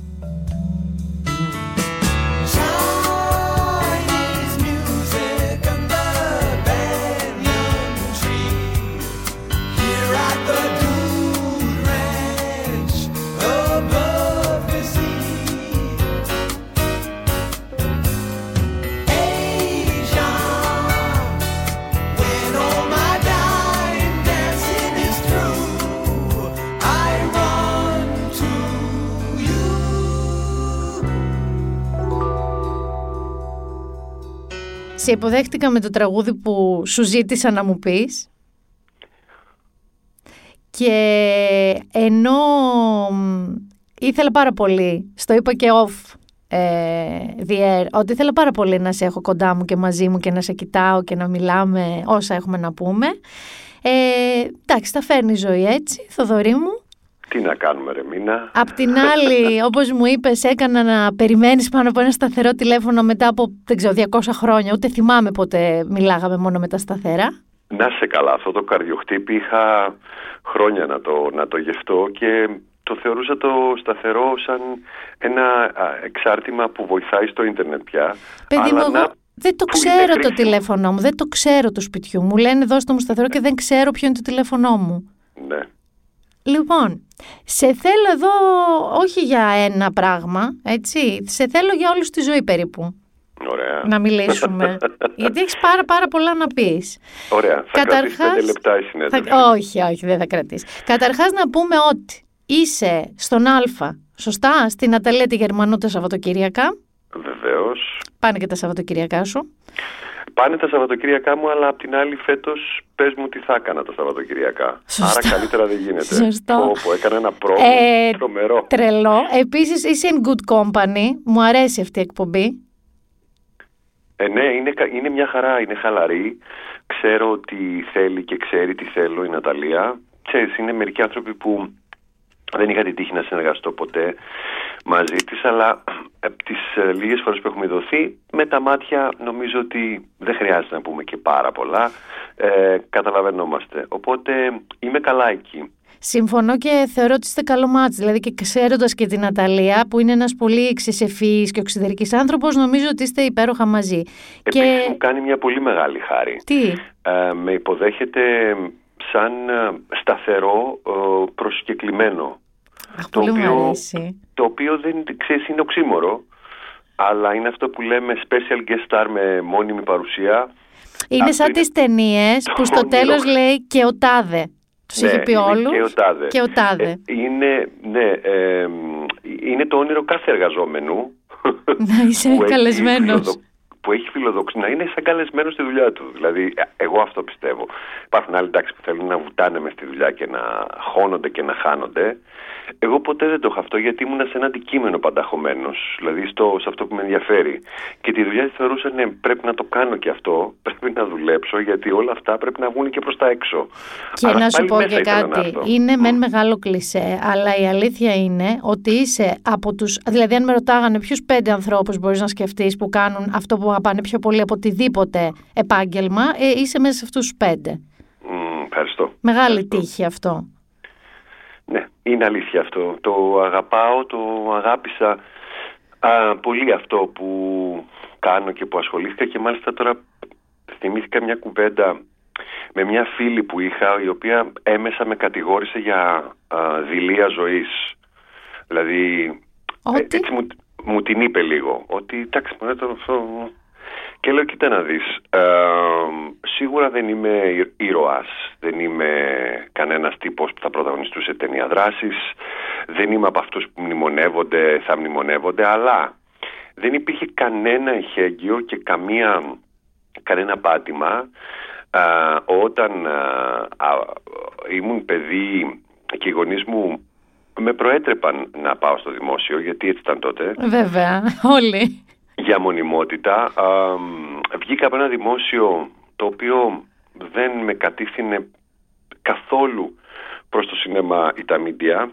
Σε υποδέχτηκα με το τραγούδι που σου ζήτησα να μου πεις. Και ενώ ήθελα πάρα πολύ, στο είπα και off ε, the air, ότι ήθελα πάρα πολύ να σε έχω κοντά μου και μαζί μου και να σε κοιτάω και να μιλάμε όσα έχουμε να πούμε. Ε, εντάξει, τα φέρνει η ζωή έτσι, Θοδωρή μου.
Τι να κάνουμε ρε Μίνα;
Απ' την άλλη, (laughs) όπως μου είπες, έκανα να περιμένεις πάνω από ένα σταθερό τηλέφωνο μετά από, δεν ξέρω, 200 χρόνια. Ούτε θυμάμαι πότε μιλάγαμε μόνο με τα σταθερά.
Να σε καλά, αυτό το καρδιοχτύπη είχα χρόνια να το, να το γευτώ και το θεωρούσα το σταθερό σαν ένα εξάρτημα που βοηθάει στο ίντερνετ πια.
Παιδί μου, εγώ δεν το ξέρω το τηλέφωνο μου, δεν το ξέρω του σπιτιού μου. Λένε δώστε μου σταθερό και δεν ξέρω ποιο είναι το τηλέφωνό μου.
Ναι.
Λοιπόν, σε θέλω εδώ όχι για ένα πράγμα, έτσι. Σε θέλω για όλους τη ζωή περίπου.
Ωραία.
Να μιλήσουμε. (laughs) Γιατί έχεις πάρα πάρα πολλά να πεις.
Ωραία. Θα Καταρχάς... κρατήσει λεπτά η συνέντευξη.
Θα... Όχι, όχι, δεν θα κρατήσεις. Καταρχάς να πούμε ότι είσαι στον Α, σωστά, στην Αταλία τη Γερμανού τα Σαββατοκύριακα.
Βεβαίως.
Πάνε και τα Σαββατοκύριακά σου.
Πάνε τα Σαββατοκύριακά μου, αλλά απ' την άλλη φέτος πες μου τι θα έκανα τα Σαββατοκυριακά.
Σωστό.
Άρα καλύτερα δεν γίνεται.
Σωστό.
Όπου έκανα ένα πρόγραμμα ε, τρομερό.
Τρελό. Επίσης είσαι in good company. Μου αρέσει αυτή η εκπομπή.
Ε, ναι, είναι, είναι μια χαρά, είναι χαλαρή. Ξέρω ότι θέλει και ξέρει τι θέλω η Ναταλία. Ξέρεις, είναι μερικοί άνθρωποι που δεν είχα την τύχη να συνεργαστώ ποτέ μαζί της, αλλά από τις ε, λίγες φορές που έχουμε δοθεί με τα μάτια νομίζω ότι δεν χρειάζεται να πούμε και πάρα πολλά ε, καταλαβαίνόμαστε οπότε είμαι καλά εκεί
Συμφωνώ και θεωρώ ότι είστε καλό μάτς. Δηλαδή και ξέροντας και την Αταλία που είναι ένας πολύ εξισεφής και οξυδερικής άνθρωπος νομίζω ότι είστε υπέροχα μαζί.
Επίσης και... μου κάνει μια πολύ μεγάλη χάρη.
Τι;
Ε, με υποδέχεται σαν ε, σταθερό ε, προσκεκλημένο.
Αχ, το, οποίο,
το οποίο δεν ξέρεις είναι οξύμορο αλλά είναι αυτό που λέμε special guest star με μόνιμη παρουσία.
Είναι σαν τις ταινίες που στο τέλος λέει και ο τάδε. Τους
ναι,
είχε πει όλους
και ο τάδε.
Και ο τάδε.
Ε, είναι, ναι, ε, είναι το όνειρο κάθε εργαζόμενου.
Να είσαι καλεσμένος
που έχει φιλοδοξία να είναι σαν καλεσμένος στη δουλειά του. Δηλαδή, εγώ αυτό πιστεύω. Υπάρχουν άλλοι εντάξει που θέλουν να βουτάνε μες στη δουλειά και να χώνονται και να χάνονται. Εγώ ποτέ δεν το έχω αυτό γιατί ήμουν σε ένα αντικείμενο πανταχωμένος, δηλαδή στο, σε αυτό που με ενδιαφέρει. Και τη δουλειά της θεωρούσα, ναι, πρέπει να το κάνω και αυτό, (laughs) πρέπει να δουλέψω, γιατί όλα αυτά πρέπει να βγουν και προς τα έξω.
Και να σου πω και κάτι. Είναι μεν μεγάλο κλισέ, αλλά η αλήθεια είναι ότι είσαι από τους. Δηλαδή, αν με ρωτάγανε ποιους πέντε ανθρώπους μπορείς να σκεφτείς που κάνουν αυτό που αγαπάνε πιο πολύ από οτιδήποτε επάγγελμα, ε, είσαι μέσα σε αυτούς τους πέντε.
Mm, ευχαριστώ.
Μεγάλη
ευχαριστώ.
τύχη αυτό.
Ναι, είναι αλήθεια αυτό. Το αγαπάω, το αγάπησα α, πολύ αυτό που κάνω και που ασχολήθηκα και μάλιστα τώρα θυμήθηκα μια κουβέντα με μια φίλη που είχα η οποία έμεσα με κατηγόρησε για α, δηλία ζωής. Δηλαδή
Ότι;
έτσι μου, μου την είπε λίγο ότι εντάξει μου το, αυτό και λέω κοίτα να δεις ε, σίγουρα δεν είμαι ήρωας. Δεν είμαι κανένας τύπος που θα πρωταγωνιστούσε ταινία δράσης. Δεν είμαι από αυτούς που μνημονεύονται θα μνημονεύονται. Αλλά δεν υπήρχε κανένα εχέγγυο και καμία, κανένα πάτημα ε, όταν ε, ήμουν παιδί και οι γονείς μου με προέτρεπαν να πάω στο δημόσιο γιατί έτσι ήταν τότε.
Βέβαια, όλοι.
Για μονιμότητα. Α, βγήκα από ένα δημόσιο το οποίο δεν με κατήφθηνε καθόλου προς το σινέμα ή τα μίντια.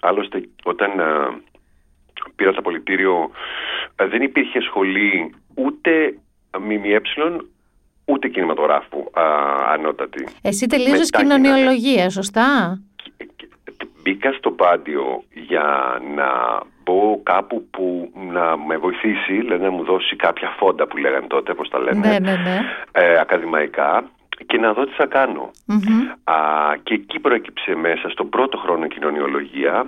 Άλλωστε όταν α, πήρα το πολιτήριο δεν υπήρχε σχολή ούτε ΜΜΕ ούτε κινηματογράφου α, ανώτατη.
Εσύ τελείωσες
Μετά
κοινωνιολογία, σωστά;
Μπήκα στο πάντιο για να μπω κάπου που να με βοηθήσει, δηλαδή να μου δώσει κάποια φόντα που λέγανε τότε, πώς τα λένε,
Ναι, ναι, ναι.
ε, ακαδημαϊκά και να δω τι θα κάνω.
Μμμ.
Α, και εκεί προέκυψε μέσα στον πρώτο χρόνο κοινωνιολογία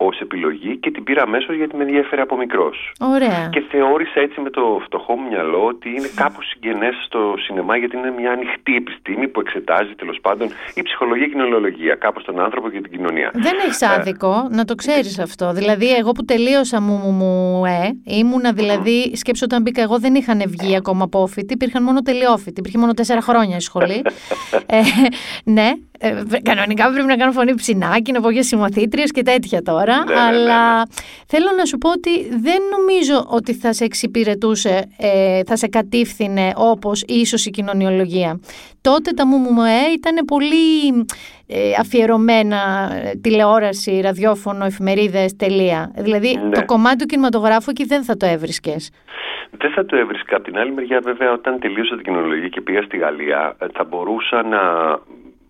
ως επιλογή και την πήρα αμέσως γιατί με ενδιαφέρε από μικρός.
Ωραία.
Και θεώρησα έτσι με το φτωχό μου μυαλό ότι είναι κάπως συγγενές στο σινεμά γιατί είναι μια ανοιχτή επιστήμη που εξετάζει τέλος πάντων η ψυχολογία και η κοινωνιολογία, κάπως τον άνθρωπο και την κοινωνία.
Δεν έχεις άδικο, να το ξέρεις αυτό. Δηλαδή, εγώ που τελείωσα μου, μου, μου ε, ήμουνα δηλαδή, σκέψω όταν μπήκα εγώ δεν είχαν βγει ακόμα απόφοιτοι, υπήρχαν μόνο τελειόφοιτοι. Υπήρχε μόνο τέσσερα χρόνια η σχολή. (laughs) ε, ναι, ε, κανονικά πρέπει να κάνω φωνή ψινάκι, να πω για συμμαθήτριες και τέτοια τώρα.
Ναι, ναι,
αλλά
ναι,
θέλω να σου πω ότι δεν νομίζω ότι θα σε εξυπηρετούσε, ε, θα σε κατήφθηνε όπως ίσως η κοινωνιολογία. Τότε τα ΜΜΕ ήταν πολύ ε, αφιερωμένα ε, τηλεόραση, ραδιόφωνο, εφημερίδες, τελεία. Δηλαδή
Ναι.
το κομμάτι του κινηματογράφου εκεί δεν θα το έβρισκες.
Δεν θα το έβρισκα. Απ' την άλλη μεριά, βέβαια, όταν τελείωσα την κοινωνιολογία και πήγα στη Γαλλία, ε, θα μπορούσα να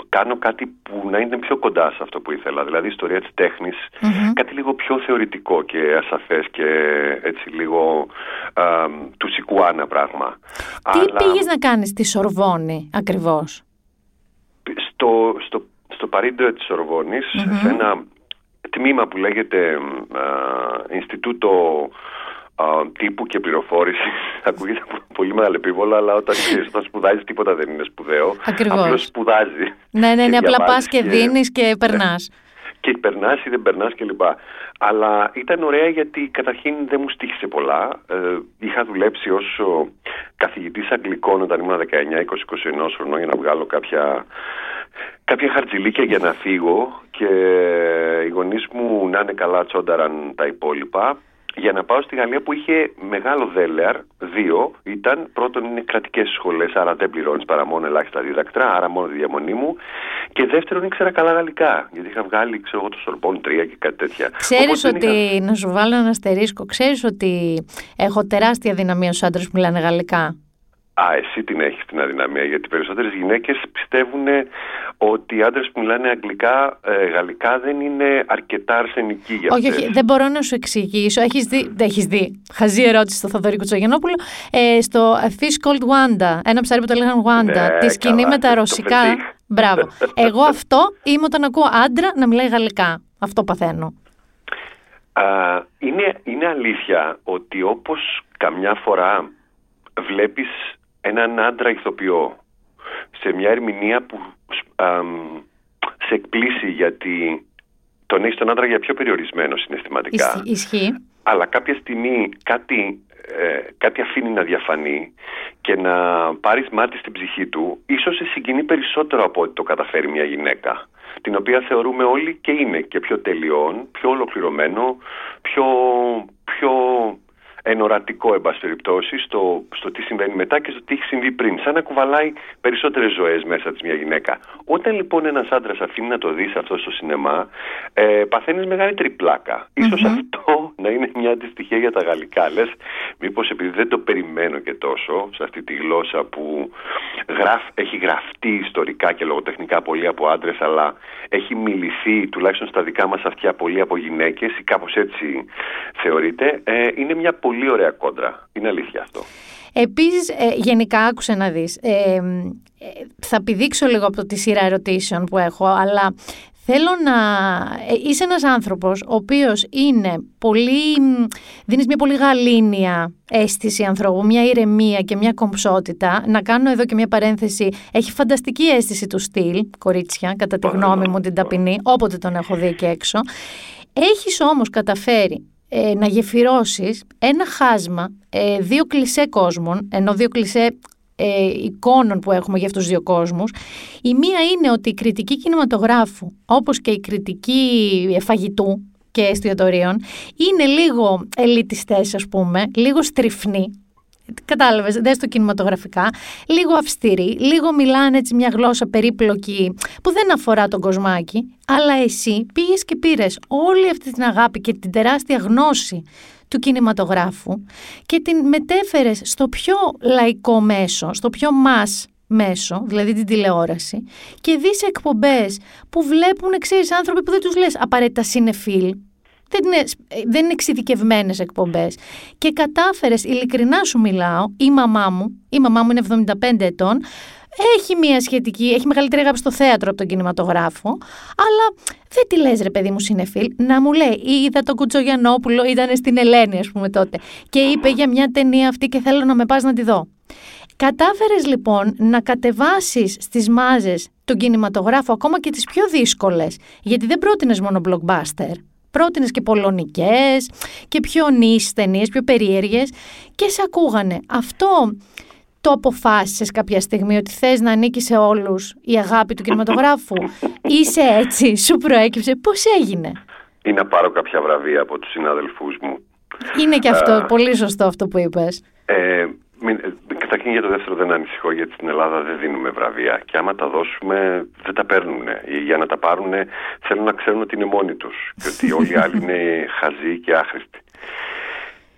κάνω κάτι που να είναι πιο κοντά σε αυτό που ήθελα. Δηλαδή, ιστορία της τεχνης κάτι λίγο πιο θεωρητικό και ασαφές και έτσι λίγο α, του Σικουάνα πράγμα.
Τι
Αλλά
πήγες να κάνεις στη Σορβόνη ακριβώς;
στο, στο, στο Παρίντο της Σορβόνης, σε ένα τμήμα που λέγεται α, Ινστιτούτο α, Τύπου και Πληροφόρηση. (laughs) Ακούγεται πολύ μεγάλη επίβολα, αλλά όταν, (laughs) ξέρεις, όταν σπουδάζεις τίποτα δεν είναι σπουδαίο.
Ακριβώς.
Απλώς σπουδάζει.
Ναι, ναι,
Και
ναι, απλά
διαβάζεις
πας και δίνεις και περνάς. (laughs)
και περνάς ή δεν περνάς κλπ. Αλλά ήταν ωραία γιατί καταρχήν δεν μου στήχησε πολλά. Ε, είχα δουλέψει ως καθηγητής Αγγλικών όταν ήμουν 19-20-21 χρονών για να βγάλω κάποια, κάποια χαρτζηλίκια για να φύγω και οι γονείς μου να είναι καλά τσόνταραν τα υπόλοιπα. Για να πάω στη Γαλλία που είχε μεγάλο δέλεαρ, δύο, ήταν πρώτον είναι κρατικές σχολές, άρα δεν πληρώνεις παρά μόνο ελάχιστα δίδακτρα, άρα μόνο τη διαμονή μου. Και δεύτερον ήξερα καλά γαλλικά, γιατί είχα βγάλει ξέρω, εγώ, το Σορμπόν 3 και κάτι τέτοια.
Ξέρεις ότι, είχα... να σου βάλω ένα αστερίσκο, ξέρεις ότι έχω τεράστια δυναμία στους άντρες που μιλάνε γαλλικά;
Α, εσύ την έχεις την αδυναμία, γιατί οι περισσότερες γυναίκες πιστεύουν ότι οι άντρες που μιλάνε αγγλικά, ε, γαλλικά δεν είναι αρκετά αρσενικοί για
Όχι, όχι, δεν μπορώ να σου εξηγήσω. Έχεις δει, έχεις δει, χαζή ερώτηση στο Θοδωρή Κουτσογενόπουλο, ε, στο A Fish Called Wanda, ένα ψάρι που το λέγανε Wanda,
Ναι,
τη σκηνή
καλά,
με τα
το
ρωσικά.
φετίχ.
Μπράβο. Εγώ αυτό είμαι όταν ακούω άντρα να μιλάει γαλλικά. Αυτό παθαίνω.
Α, είναι, είναι αλήθεια ότι όπως καμιά φορά βλέπεις έναν άντρα ηθοποιό σε μια ερμηνεία που αμ, σε εκπλήσει γιατί τον έχεις τον άντρα για πιο περιορισμένο συναισθηματικά.
Ισχύ- Ισχύει.
αλλά κάποια στιγμή κάτι, ε, κάτι αφήνει να διαφανεί και να πάρεις μάτι στην ψυχή του, ίσως σε συγκινεί περισσότερο από ότι το καταφέρει μια γυναίκα, την οποία θεωρούμε όλοι και είναι και πιο τελειών, πιο ολοκληρωμένο, πιο, πιο ενορατικό, εν πάση περιπτώσει, στο, στο τι συμβαίνει μετά και στο τι έχει συμβεί πριν. Σαν να κουβαλάει περισσότερες ζωές μέσα της μια γυναίκα. Όταν λοιπόν ένας άντρας αφήνει να το δει αυτό στο σινεμά, ε, παθαίνεις μεγαλύτερη πλάκα. Ίσως αυτό (laughs) να είναι μια αντιστοιχεία για τα γαλλικά. Λες, μήπως επειδή δεν το περιμένω και τόσο σε αυτή τη γλώσσα που γράφ, έχει γραφτεί ιστορικά και λογοτεχνικά πολύ από άντρες, αλλά έχει μιληθεί τουλάχιστον στα δικά μας αυτιά πολύ από γυναίκες ή κάπως έτσι θεωρείται, ε, είναι μια πολύ ωραία κόντρα. Είναι αλήθεια αυτό.
Επίσης, ε, γενικά άκουσε να δεις, ε, ε, θα πηδήξω λίγο από τη σειρά ερωτήσεων που έχω, αλλά θέλω να... ε, είσαι ένας άνθρωπος ο οποίος είναι πολύ... δίνεις μια πολύ γαλήνια αίσθηση ανθρώπου, μια ηρεμία και μια κομψότητα. Να κάνω εδώ και μια παρένθεση, έχει φανταστική αίσθηση του στυλ, κορίτσια, κατά τη γνώμη μου την ταπεινή, όποτε τον έχω δει και έξω. Έχεις όμως καταφέρει ε, να γεφυρώσεις ένα χάσμα ε, δύο κλισέ κόσμων, ενώ δύο κλισέ ε, εικόνων που έχουμε για αυτούς τους δύο κόσμους. Η μία είναι ότι η κριτική κινηματογράφου, όπως και η κριτική ε, φαγητού και εστιατορίων, είναι λίγο ελιτιστές ας πούμε, λίγο στριφνοί, Κατάλαβες, δες το κινηματογραφικά, λίγο αυστηρή, λίγο μιλάνε έτσι μια γλώσσα περίπλοκη που δεν αφορά τον κοσμάκι, αλλά εσύ πήγες και πήρες όλη αυτή την αγάπη και την τεράστια γνώση του κινηματογράφου και την μετέφερες στο πιο λαϊκό μέσο, στο πιο μας μέσο, δηλαδή την τηλεόραση και δεις εκπομπές που βλέπουν, ξέρεις, άνθρωποι που δεν τους λες απαραίτητα συνεφίλ, δεν είναι, δεν είναι εξειδικευμένες εκπομπές. Και κατάφερες, ειλικρινά σου μιλάω, η μαμά μου, η μαμά μου είναι 75 ετών, έχει μια σχετική, έχει μεγαλύτερη αγάπη στο θέατρο από τον κινηματογράφο, αλλά δεν τη λες ρε παιδί μου συνεφίλ, να μου λέει είδα τον Κουτσογιανόπουλο, ήταν στην Ελένη ας πούμε τότε και είπε για μια ταινία αυτή και θέλω να με πας να τη δω. Κατάφερες λοιπόν να κατεβάσεις στις μάζες τον κινηματογράφο ακόμα και τις πιο δύσκολες, γιατί δεν πρότεινες μόνο blockbuster, πρότεινες και πολωνικές και πιο νης ταινίες, πιο περίεργες και σε ακούγανε. Αυτό το αποφάσισες κάποια στιγμή ότι θες να ανήκει σε όλους η αγάπη του κινηματογράφου. Είσαι έτσι, σου προέκυψε. Πώς έγινε;
Ή να πάρω κάποια βραβεία από τους συναδελφούς μου.
Είναι και αυτό, πολύ σωστό αυτό που είπες.
Ε, μην, καταρχήν για το δεύτερο δεν ανησυχώ γιατί στην Ελλάδα δεν δίνουμε βραβεία και άμα τα δώσουμε δεν τα παίρνουν. Για να τα πάρουν θέλουν να ξέρουν ότι είναι μόνοι τους και ότι όλοι οι άλλοι είναι χαζοί και άχρηστοι.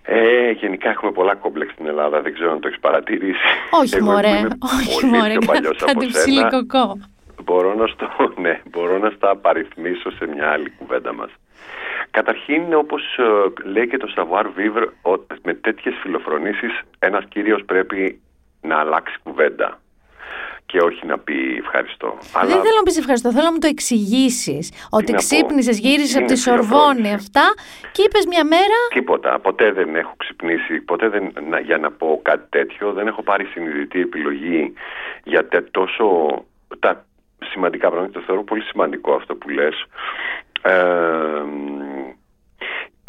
Ε, γενικά έχουμε πολλά κόμπλεξ στην Ελλάδα, δεν ξέρω αν το έχεις παρατηρήσει.
Όχι
Εγώ
μωρέ,
είμαι
όχι
πολύ
μωρέ,
πιο παλιός από
κάτι
σένα.
ψιλικοκό.
Μπορώ να, στο, (laughs) ναι, μπορώ να στα απαριθμίσω σε μια άλλη κουβέντα μας. Καταρχήν, όπως ε, λέει και το Savoir Vivre, ο- με τέτοιες φιλοφρονήσεις ένας κύριος πρέπει να αλλάξει κουβέντα και όχι να πει ευχαριστώ.
Δεν θέλω να πεις ευχαριστώ, θέλω να μου το εξηγήσεις. Ότι
να πω;
ξύπνησες, γύρισες από
Είναι
τη Σορβόνη
φιλοφρόνηση.
αυτά και είπες μια μέρα.
Τίποτα. Ποτέ δεν έχω ξυπνήσει, ποτέ δεν, να- για να πω κάτι τέτοιο, δεν έχω πάρει συνειδητή επιλογή για τε- τόσο τα σημαντικά πράγματα. Το θεωρώ πολύ σημαντικό αυτό που λες. Ε,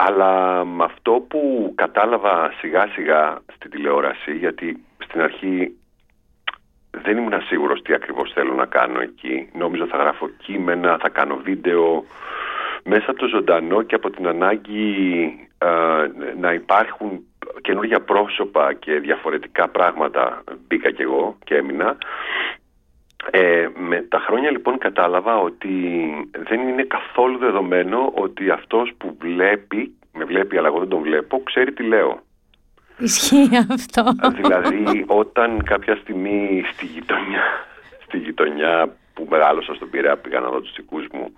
αλλά με αυτό που κατάλαβα σιγά σιγά στην τηλεόραση, γιατί στην αρχή δεν ήμουν σίγουρος τι ακριβώς θέλω να κάνω εκεί. Νόμιζα θα γράφω κείμενα, θα κάνω βίντεο. Μέσα από το ζωντανό και από την ανάγκη ε, να υπάρχουν καινούργια πρόσωπα και διαφορετικά πράγματα μπήκα κι εγώ και έμεινα. Ε, με τα χρόνια λοιπόν κατάλαβα ότι δεν είναι καθόλου δεδομένο ότι αυτός που βλέπει, με βλέπει αλλά εγώ δεν τον βλέπω, ξέρει τι λέω.
Ισχύει αυτό.
Δηλαδή όταν κάποια στιγμή στη γειτονιά, στη γειτονιά που μεγάλωσα στον Πειραιά πήγα να δω τους δικούς μου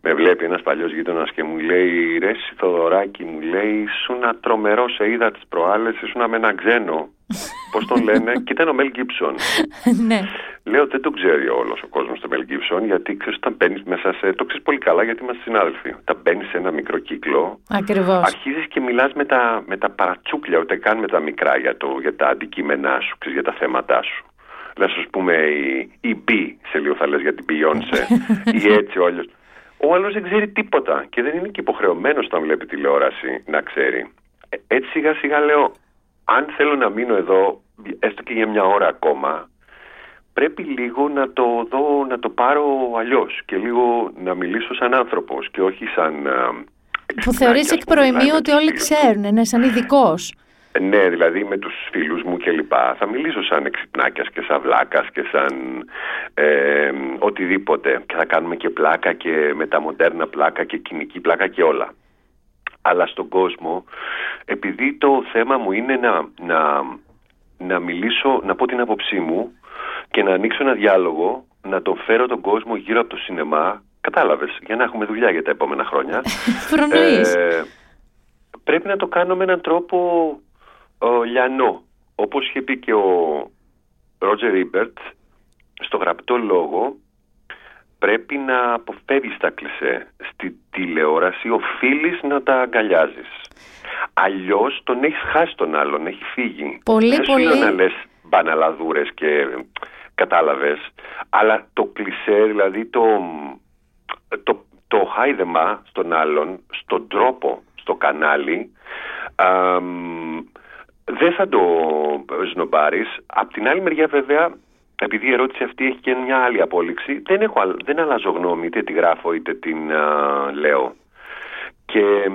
με βλέπει ένας παλιός γείτονας και μου λέει «Ρε Θοδωράκη», μου λέει «Ήσουν τρομερό, σε είδα τις προάλλες, ήσουν με ένα ξένο». Πώς τον λένε, (laughs) και ήταν ο Μέλ Γκίψον.
ναι.
Λέω δεν το ξέρει όλος ο κόσμος το Μέλ Γκίψον, γιατί ξέρεις, όταν μπαίνεις μέσα σε. Το ξέρεις πολύ καλά, γιατί είμαστε συνάδελφοι. Όταν μπαίνεις σε ένα μικρό κύκλο.
Ακριβώς.
Αρχίζεις και μιλάς με τα, με τα παρατσούκλια, ούτε καν με τα μικρά για, το, για τα αντικείμενά σου, ξέρεις, για τα θέματά σου. Λες, ας πούμε, η, η B, σε λίγο θα λες για την Beyoncé, (laughs) ή έτσι ο άλλος. Ο άλλος δεν ξέρει τίποτα και δεν είναι και υποχρεωμένος όταν βλέπει τηλεόραση να ξέρει. Ε, έτσι σιγά σιγά λέω, αν θέλω να μείνω εδώ, έστω και για μια ώρα ακόμα, πρέπει λίγο να το δω, να το πάρω αλλιώς και λίγο να μιλήσω σαν άνθρωπος και όχι σαν...
Που θεωρείς εκ προημίου ότι όλοι ξέρουν, ναι, σαν ειδικός.
Ναι, δηλαδή με τους φίλους μου και λοιπά θα μιλήσω σαν εξυπνάκιας και σαν βλάκας και σαν ε, οτιδήποτε και θα κάνουμε και πλάκα και μεταμοντέρνα πλάκα και κοινική πλάκα και όλα. Αλλά στον κόσμο, επειδή το θέμα μου είναι να, να, να μιλήσω, να πω την άποψή μου και να ανοίξω ένα διάλογο, να τον φέρω τον κόσμο γύρω από το σινεμά, κατάλαβες, για να έχουμε δουλειά για τα επόμενα χρόνια. (laughs)
ε,
πρέπει να το κάνω με έναν τρόπο ο, λιανό. Όπως είχε πει και ο Ρότζερ Ρίμπερτ, στο γραπτό λόγο πρέπει να αποφεύγεις τα κλισέ. Στη τηλεόραση οφείλεις να τα αγκαλιάζεις. Αλλιώς τον έχεις χάσει τον άλλον, έχει φύγει.
Πολύ,
Δεν
πολύ.
σου να λες μπαναλαδούρες και κατάλαβες. Αλλά το κλισέ, δηλαδή το, το, το χάιδεμα στον άλλον, στον τρόπο, στο κανάλι, δεν θα το σνομπάρεις. Απ' την άλλη μεριά βέβαια, επειδή η ερώτηση αυτή έχει και μια άλλη απόλυξη, δεν, έχω, δεν αλλάζω γνώμη, είτε τη γράφω είτε την λέω. Και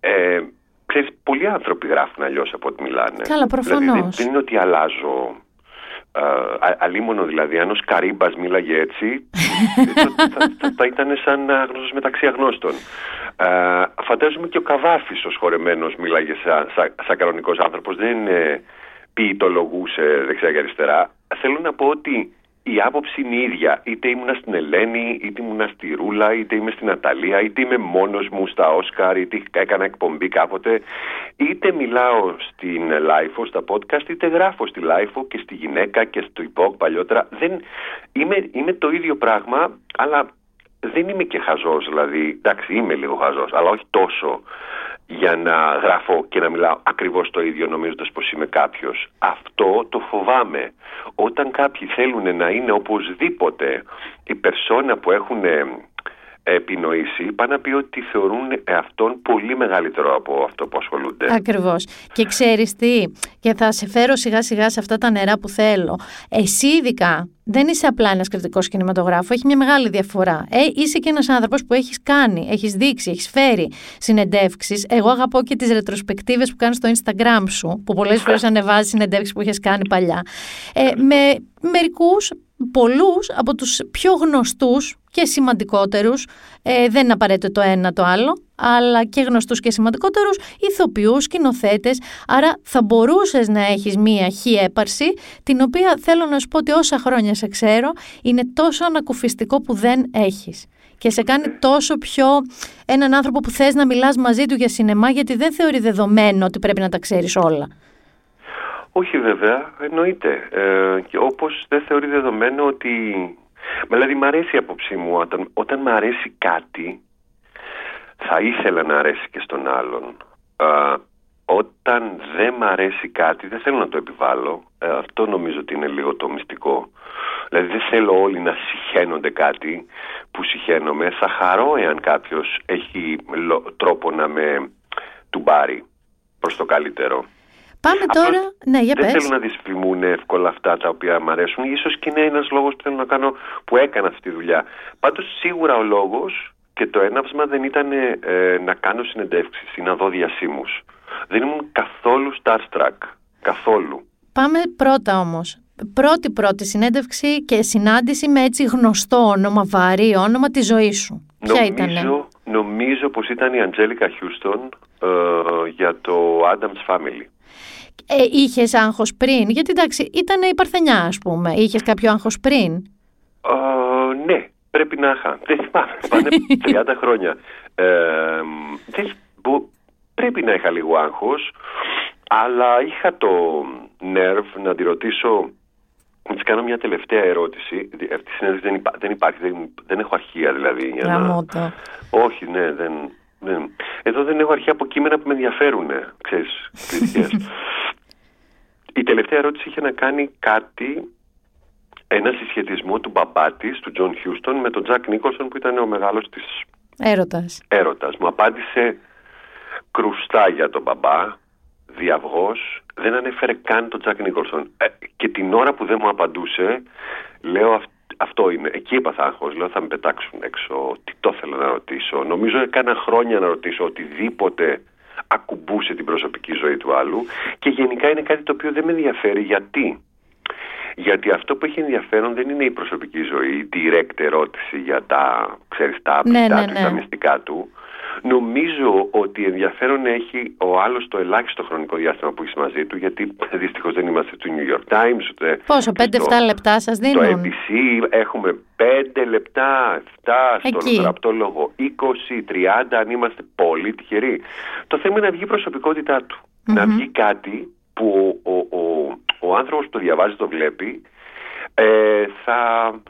ε, ξέρεις, πολλοί άνθρωποι γράφουν αλλιώς από ό,τι μιλάνε.
Καλά, προφανώς.
Δηλαδή, δεν, είναι ότι αλλάζω. Uh, αλίμονο δηλαδή, αν ο Σκαρίμπας μίλαγε έτσι, (laughs) θα, θα, θα, ήταν σαν άγνωστος μεταξύ αγνώστων. Uh, φαντάζομαι και ο Καβάφης ως χορεμένος μίλαγε σαν, σαν, σαν κανονικός άνθρωπος, δεν είναι ποιητολογούσε δεξιά και αριστερά. Θέλω να πω ότι η άποψη είναι ίδια. Είτε ήμουν στην Ελένη, είτε ήμουν στη Ρούλα, είτε είμαι στην Αταλία, είτε είμαι μόνος μου στα Όσκαρ, είτε έκανα εκπομπή κάποτε, είτε μιλάω στην LiFO, στα podcast, είτε γράφω στη LiFO και στη γυναίκα και στο υπόκ παλιότερα. Δεν, είμαι, είμαι το ίδιο πράγμα, αλλά δεν είμαι και χαζός, δηλαδή, εντάξει είμαι λίγο χαζός, αλλά όχι τόσο για να γράφω και να μιλάω ακριβώς το ίδιο νομίζοντας πως είμαι κάποιος. Αυτό το φοβάμαι. Όταν κάποιοι θέλουν να είναι οπωσδήποτε η περσόνα που έχουν επινοήσει, πάνε να πει ότι θεωρούν αυτόν πολύ μεγαλύτερο από αυτό που ασχολούνται.
Ακριβώς. Και ξέρεις τι, και θα σε φέρω σιγά σιγά σε αυτά τα νερά που θέλω. Εσύ ειδικά δεν είσαι απλά ένας κριτικός κινηματογράφος, έχει μια μεγάλη διαφορά. Ε, είσαι και ένας άνθρωπος που έχεις κάνει, έχεις δείξει, έχεις φέρει συνεντεύξεις. Εγώ αγαπώ και τις ρετροσπεκτίβες που κάνεις στο Instagram σου, που πολλές φορές ανεβάζεις συνεντεύξεις που έχει κάνει παλιά. Ε, με μερικούς πολλούς από τους πιο γνωστούς και σημαντικότερους, ε, δεν είναι απαραίτητο το ένα το άλλο, αλλά και γνωστούς και σημαντικότερους ηθοποιούς, σκηνοθέτες. Άρα θα μπορούσες να έχεις μία χή έπαρση, την οποία θέλω να σου πω ότι όσα χρόνια σε ξέρω, είναι τόσο ανακουφιστικό που δεν έχεις. Και σε κάνει τόσο πιο έναν άνθρωπο που θες να μιλάς μαζί του για σινεμά, γιατί δεν θεωρεί δεδομένο ότι πρέπει να τα ξέρεις όλα.
Όχι βέβαια, εννοείται. Ε, και όπως δεν θεωρεί δεδομένο ότι... Δηλαδή μ' αρέσει η απόψη μου όταν, όταν μ' αρέσει κάτι θα ήθελα να αρέσει και στον άλλον. Ε, όταν δεν μ' αρέσει κάτι δεν θέλω να το επιβάλλω. Ε, αυτό νομίζω ότι είναι λίγο το μυστικό. Δηλαδή δεν θέλω όλοι να συχαίνονται κάτι που συχαίνομαι. Θα χαρώ εάν κάποιος έχει τρόπο να με του πάρει προς το καλύτερο.
Πάμε τώρα. Ναι, για
δεν θέλω να δυσφημούν εύκολα αυτά τα οποία μου αρέσουν. Ίσως και είναι ένας λόγος που θέλω να κάνω που έκανα αυτή τη δουλειά. Πάντως σίγουρα ο λόγος και το έναυσμα δεν ήταν ε, να κάνω συνεντεύξεις ή να δω διασύμους. Δεν ήμουν καθόλου starstruck. Καθόλου.
Πάμε πρώτα όμως. Πρώτη πρώτη συνέντευξη και συνάντηση με έτσι γνωστό όνομα, βαρύ όνομα της ζωής σου. Ποια ήταν.
Νομίζω πως ήταν η Αντζέλικα Χιούστον ε, για το Adams Family.
Ε, είχες άγχος πριν, γιατί εντάξει, ήταν η Παρθενιά, ας πούμε. Είχες κάποιο άγχος πριν;
Ε, ναι, πρέπει να είχα. Δεν θυμάμαι. (laughs) Πάνε 30 χρόνια. Ε, δεν, πρέπει να είχα λίγο άγχος, αλλά είχα το νερβ να τη ρωτήσω. Να της κάνω μια τελευταία ερώτηση. Αυτή η συνέντευξη δεν, δεν υπάρχει, δεν, δεν έχω αρχεία δηλαδή.
Για να...
Όχι, ναι, δεν, ναι. Εδώ δεν έχω αρχεία από κείμενα που με ενδιαφέρουν, ξέρεις, (laughs) Η τελευταία ερώτηση είχε να κάνει κάτι, ένα συσχετισμό του μπαμπά της, του Τζον Χιούστον, με τον Τζακ Νίκολσον που ήταν ο μεγάλος της
έρωτας.
έρωτας. Μου απάντησε κρουστά για τον μπαμπά, διαυγώς, δεν ανέφερε καν τον Τζακ Νίκολσον. Ε, και την ώρα που δεν μου απαντούσε, λέω αυτό είναι. Εκεί έπαθα άγχος. Λέω θα με πετάξουν έξω. Τι το ήθελα να ρωτήσω. Νομίζω έκανα χρόνια να ρωτήσω οτιδήποτε ακουμπούσε την προσωπική ζωή του άλλου και γενικά είναι κάτι το οποίο δεν με ενδιαφέρει γιατί; Γιατί αυτό που έχει ενδιαφέρον δεν είναι η προσωπική ζωή, η direct ερώτηση για τα, ξέρεις, τα ναι, ναι, του, τα ναι. μυστικά του. Νομίζω ότι ενδιαφέρον έχει ο άλλος το ελάχιστο χρονικό διάστημα που έχεις μαζί του, γιατί (clears throat) δυστυχώς δεν είμαστε του New York Times. Ούτε
Πόσο, 5-7 λεπτά σας δίνουν;
Το ABC έχουμε 5 λεπτά, 7 στον γραπτό 20-30 αν είμαστε πολύ τυχεροί. Το θέμα είναι να βγει η προσωπικότητά του. Να βγει κάτι που ο, ο, ο, ο άνθρωπος που το διαβάζει, το βλέπει, ε, θα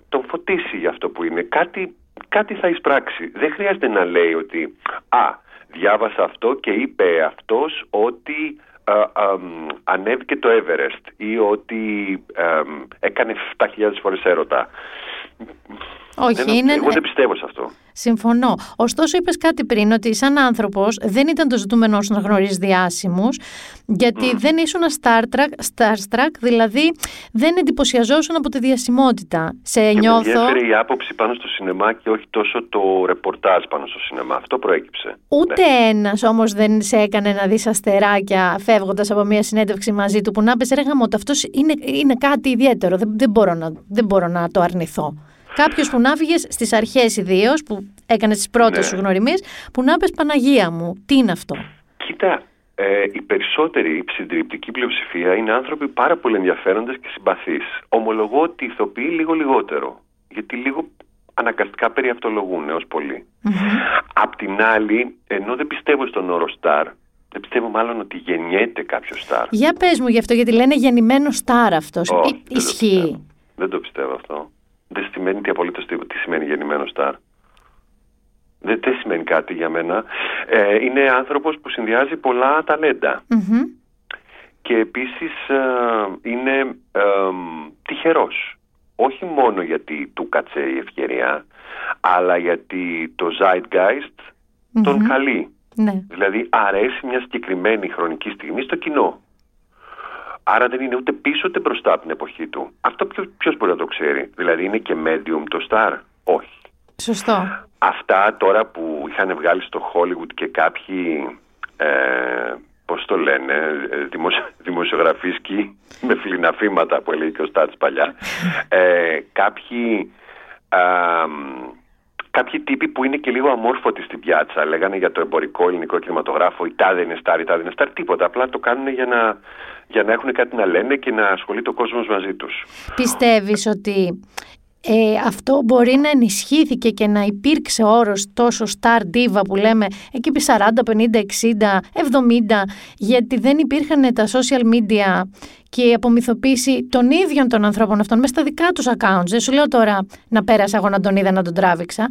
τον φωτίσει για αυτό που είναι. Κάτι κάτι θα εισπράξει. Δεν χρειάζεται να λέει ότι «Α, διάβασα αυτό και είπε αυτός ότι α, α, ανέβηκε το Everest» ή ότι α, έκανε 7.000 φορές έρωτα.
Όχι, είναι...
Εγώ δεν πιστεύω σε αυτό.
Συμφωνώ. Ωστόσο, είπες κάτι πριν ότι σαν άνθρωπος δεν ήταν το ζητούμενο σου να γνωρίζεις διάσημους, γιατί δεν ήσουν starstruck, δηλαδή δεν εντυπωσιαζόσουν από τη διασημότητα. Σε
και
νιώθω.
Με η άποψη πάνω στο σινεμά και όχι τόσο το ρεπορτάζ πάνω στο σινεμά. Αυτό προέκυψε.
Ούτε ναι. ένας όμως δεν σε έκανε να δεις αστεράκια φεύγοντας από μια συνέντευξη μαζί του που να πεις ρε αυτός είναι, είναι κάτι ιδιαίτερο. Δεν, δεν, μπορώ να, δεν μπορώ να το αρνηθώ. Κάποιος που να φύγε στις αρχές ιδίως, που έκανε τις πρώτες ναι. σου γνωριμίες, που να πες Παναγία μου, τι είναι αυτό;
Κοίτα, ε, οι περισσότεροι, η συντριπτική πλειοψηφία είναι άνθρωποι πάρα πολύ ενδιαφέροντες και συμπαθείς. Ομολογώ ότι ηθοποιεί λίγο λιγότερο. Γιατί λίγο αναγκαστικά περιαυτολογούν έω πολύ. Mm-hmm. Απ' την άλλη, ενώ δεν πιστεύω στον όρο star, δεν πιστεύω μάλλον ότι γεννιέται κάποιος star.
Για πες μου γι' αυτό, γιατί λένε γεννημένος star αυτός. Ισχύει.
Δεν το πιστεύω αυτό δεν σημαίνει τι απολύτως τι, τι σημαίνει γεννημένο στάρ. Δεν, δεν σημαίνει κάτι για μένα. Ε, είναι άνθρωπος που συνδυάζει πολλά Και επίσης ε, είναι ε, τυχερός. Όχι μόνο γιατί του κάτσε η ευκαιρία, αλλά γιατί το zeitgeist τον καλεί.
Ναι.
Δηλαδή αρέσει μια συγκεκριμένη χρονική στιγμή στο κοινό. Άρα δεν είναι ούτε πίσω ούτε μπροστά από την εποχή του. Αυτό ποιο μπορεί να το ξέρει; Δηλαδή είναι και medium το star; Όχι.
Σωστό.
Αυτά τώρα που είχαν βγάλει στο Hollywood και κάποιοι, ε, πώς το λένε, δημοσιογραφίσκοι με φλιναφήματα που έλεγε και ο Στάτς παλιά, ε, κάποιοι, ε, κάποιοι τύποι που είναι και λίγο αμόρφωτοι στην πιάτσα, λέγανε για το εμπορικό ελληνικό κινηματογράφο, η τάδε είναι στάρ, η τάδε είναι στάρ, τίποτα, απλά το κάνουν για να για να έχουν κάτι να λένε και να ασχολείται ο κόσμος μαζί τους.
Πιστεύεις ότι ε, αυτό μπορεί να ενισχύθηκε και να υπήρξε όρος τόσο star diva που λέμε εκεί επί 40, 50, 60, 70 γιατί δεν υπήρχαν τα social media και η απομυθοποίηση των ίδιων των ανθρώπων αυτών μέσα στα δικά τους accounts. Δεν σου λέω τώρα να πέρασα εγώ να τον είδα να τον τράβηξα.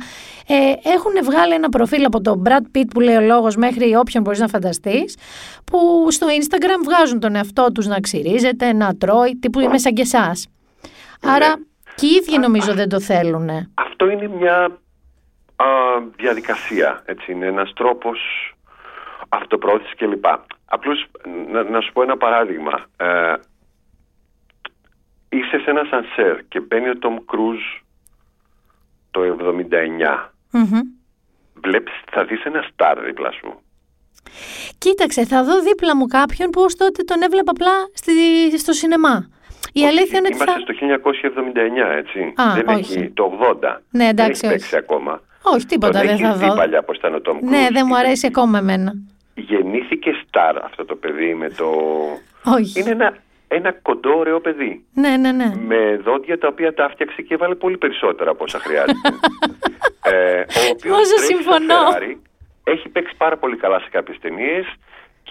Ε, έχουν βγάλει ένα προφίλ από τον Brad Pitt που λέει ο λόγος μέχρι όποιον μπορείς να φανταστείς που στο Instagram βγάζουν τον εαυτό τους να ξυρίζεται, να τρώει, τύπου είμαι σαν και εσάς. Άρα και οι ίδιοι νομίζω δεν το θέλουν.
Αυτό είναι μια α, διαδικασία. Έτσι, είναι ένας τρόπος αυτοπρόθεσης κλπ. Απλώς να, να σου πω ένα παράδειγμα. Ε, είσαι σε ένα σανσέρ και μπαίνει ο Τόμ Κρούζ το 79. βλέπεις, θα δεις ένα στάρ δίπλα σου.
Κοίταξε, θα δω δίπλα μου κάποιον που ως τότε τον έβλεπα απλά στη, στο σινεμά. Η
Όχι,
αλήθεια είναι ότι
Είμαστε
θα...
στο 1979, έτσι.
Α,
δεν
όχι.
έχει το 80.
Ναι, εντάξει,
δεν έχει
όχι.
παίξει ακόμα.
Όχι, τίποτα
Τον
δεν θα
έχεις δει
δω.
παλιά πώς ήταν ο Tom
Ναι,
Cruise.
δεν μου αρέσει ακόμα εμένα.
Γεννήθηκε στάρ αυτό το παιδί με το...
Όχι.
Είναι ένα, ένα κοντό ωραίο παιδί.
Ναι, ναι, ναι.
με δόντια τα οποία τα έφτιαξε και έβαλε πολύ περισσότερα από όσα χρειάζεται. (laughs) ε, ο οποίος
Πόσο
τρέχει στο
συμφωνώ.
Ferrari, έχει παίξει πάρα πολύ καλά σε κάποιες ταινίες